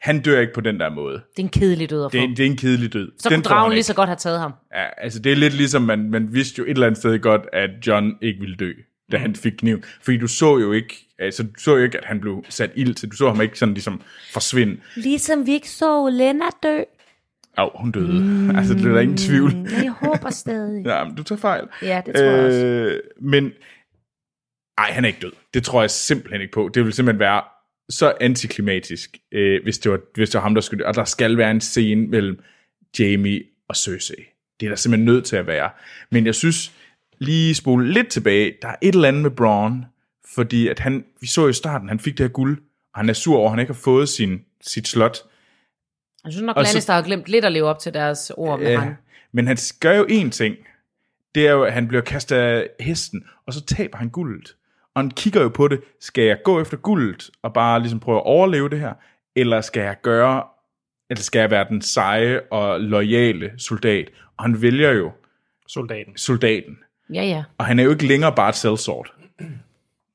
Han dør ikke på den der måde. Det er en kedelig død at få. Det er, det er en kedelig død. så Den kunne dragen lige så godt have taget ham. Ja, altså det er lidt ligesom, man, man vidste jo et eller andet sted godt, at John ikke ville dø, da Mm. han fik kniven. Fordi du så jo ikke, altså du så jo ikke, at han blev sat ild til. Du så ham ikke sådan ligesom forsvinde. Ligesom vi ikke så Lennart dø. Åh, oh, hun døde. Mm. Altså, det er der ingen tvivl. Men jeg håber stadig. Ja, men du tager fejl. Ja, det tror jeg også. Øh, men, ej, han er ikke død. Det tror jeg simpelthen ikke på. Det vil simpelthen være så antiklimatisk, øh, hvis, det var, hvis det var ham, der skulle... Og der skal være en scene mellem Jamie og Cersei. Det er der simpelthen nødt til at være. Men jeg synes, lige spole lidt tilbage, der er et eller andet med Braun, fordi at han, vi så i starten, han fik det her guld, og han er sur over, at han ikke har fået sin, sit slot. Jeg synes nok, Og så- Lannister har glemt lidt at leve op til deres ord med Ja, ham. men han gør jo én ting. Det er jo, at han bliver kastet af hesten, og så taber han guldet. Og han kigger jo på det. Skal jeg gå efter guldet, og bare ligesom prøve at overleve det her? Eller skal jeg gøre, eller skal jeg være den seje og loyale soldat? Og han vælger jo Soldaten. soldaten. Ja, ja. Og han er jo ikke længere bare et sellsword.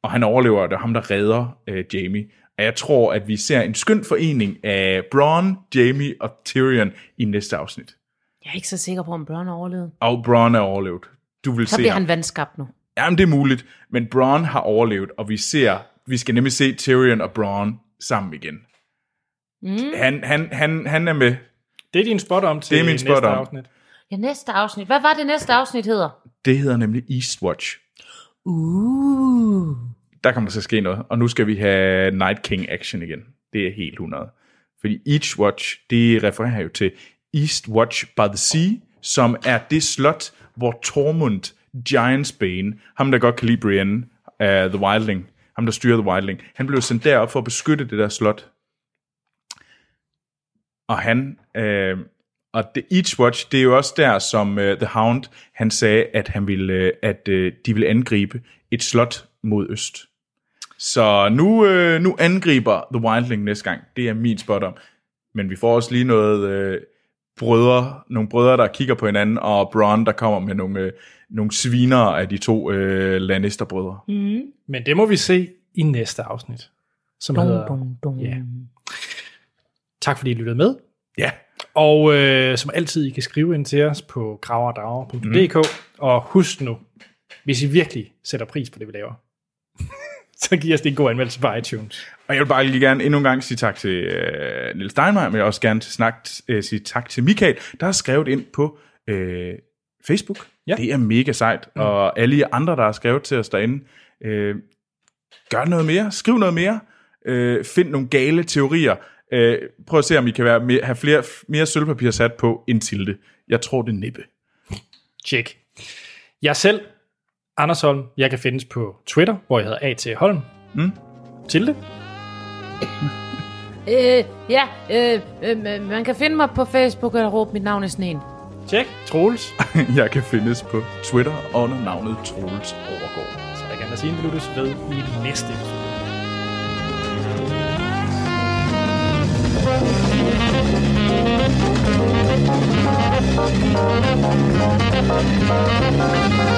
Og han overlever, og det er ham, der redder øh, Jamie. Og jeg tror, at vi ser en skøn forening af Bronn, Jamie og Tyrion i næste afsnit. Jeg er ikke så sikker på, om Bronn overlevede. Og Bronn er overlevet. Du vil Så se bliver ham. han vandskabt nu. Jamen, det er muligt. Men Bronn har overlevet, og vi ser, vi skal nemlig se Tyrion og Bronn sammen igen. Mm. Han, han, han, han er med. Det er din spot om til Det er min næste spot om. afsnit. Ja, næste afsnit. Hvad var det næste afsnit hedder? Det hedder nemlig Eastwatch. Uh. Der kommer til at ske noget. Og nu skal vi have Night King action igen. Det er helt 100. Fordi Eastwatch, det refererer jo til Eastwatch by the Sea, som er det slot, hvor Tormund Giants Bane, ham der godt kan lide Brienne, uh, The Wildling, ham der styrer The Wildling, han blev sendt derop for at beskytte det der slot. Og han, øh, og The Each Watch, det er jo også der, som øh, The Hound, han sagde, at han ville, øh, at øh, de ville angribe et slot mod øst. Så nu, øh, nu angriber The Wildling næste gang. Det er min spot om. Men vi får også lige noget øh, brødre, nogle brødre, der kigger på hinanden, og Bronn, der kommer med nogle, øh, nogle sviner af de to øh, Lannister-brødre. Mm. Men det må vi se i næste afsnit. Som Dum, hedder, dum, dum. Ja. Tak fordi I lyttede med. Ja, Og øh, som altid, I kan skrive ind til os på graverdrager.dk. Mm. Og husk nu, hvis I virkelig sætter pris på det, vi laver, så giv os det en god anmeldelse på iTunes. Og jeg vil bare lige gerne endnu en gang sige tak til øh, Niels Steinmeier, men jeg vil også gerne snak, øh, sige tak til Michael, der har skrevet ind på øh, Facebook. Ja. Det er mega sejt. Mm. Og alle jer andre, der har skrevet til os derinde, øh, gør noget mere, skriv noget mere, øh, find nogle gale teorier. Øh, prøv at se, om I kan være mere, have flere, mere sølvpapir sat på end Tilde. Jeg tror, det er nippe. Tjek. Jeg selv, Anders Holm, jeg kan findes på Twitter, hvor jeg hedder A.T. Holm. Mm. Tilde. Øh, ja, øh, øh, man kan finde mig på Facebook eller råbe mit navn i sneen. Tjek. Troels. jeg kan findes på Twitter under navnet Troels Overgaard. Så jeg kan da sige, at vi lyttes ved i næste episode. Thank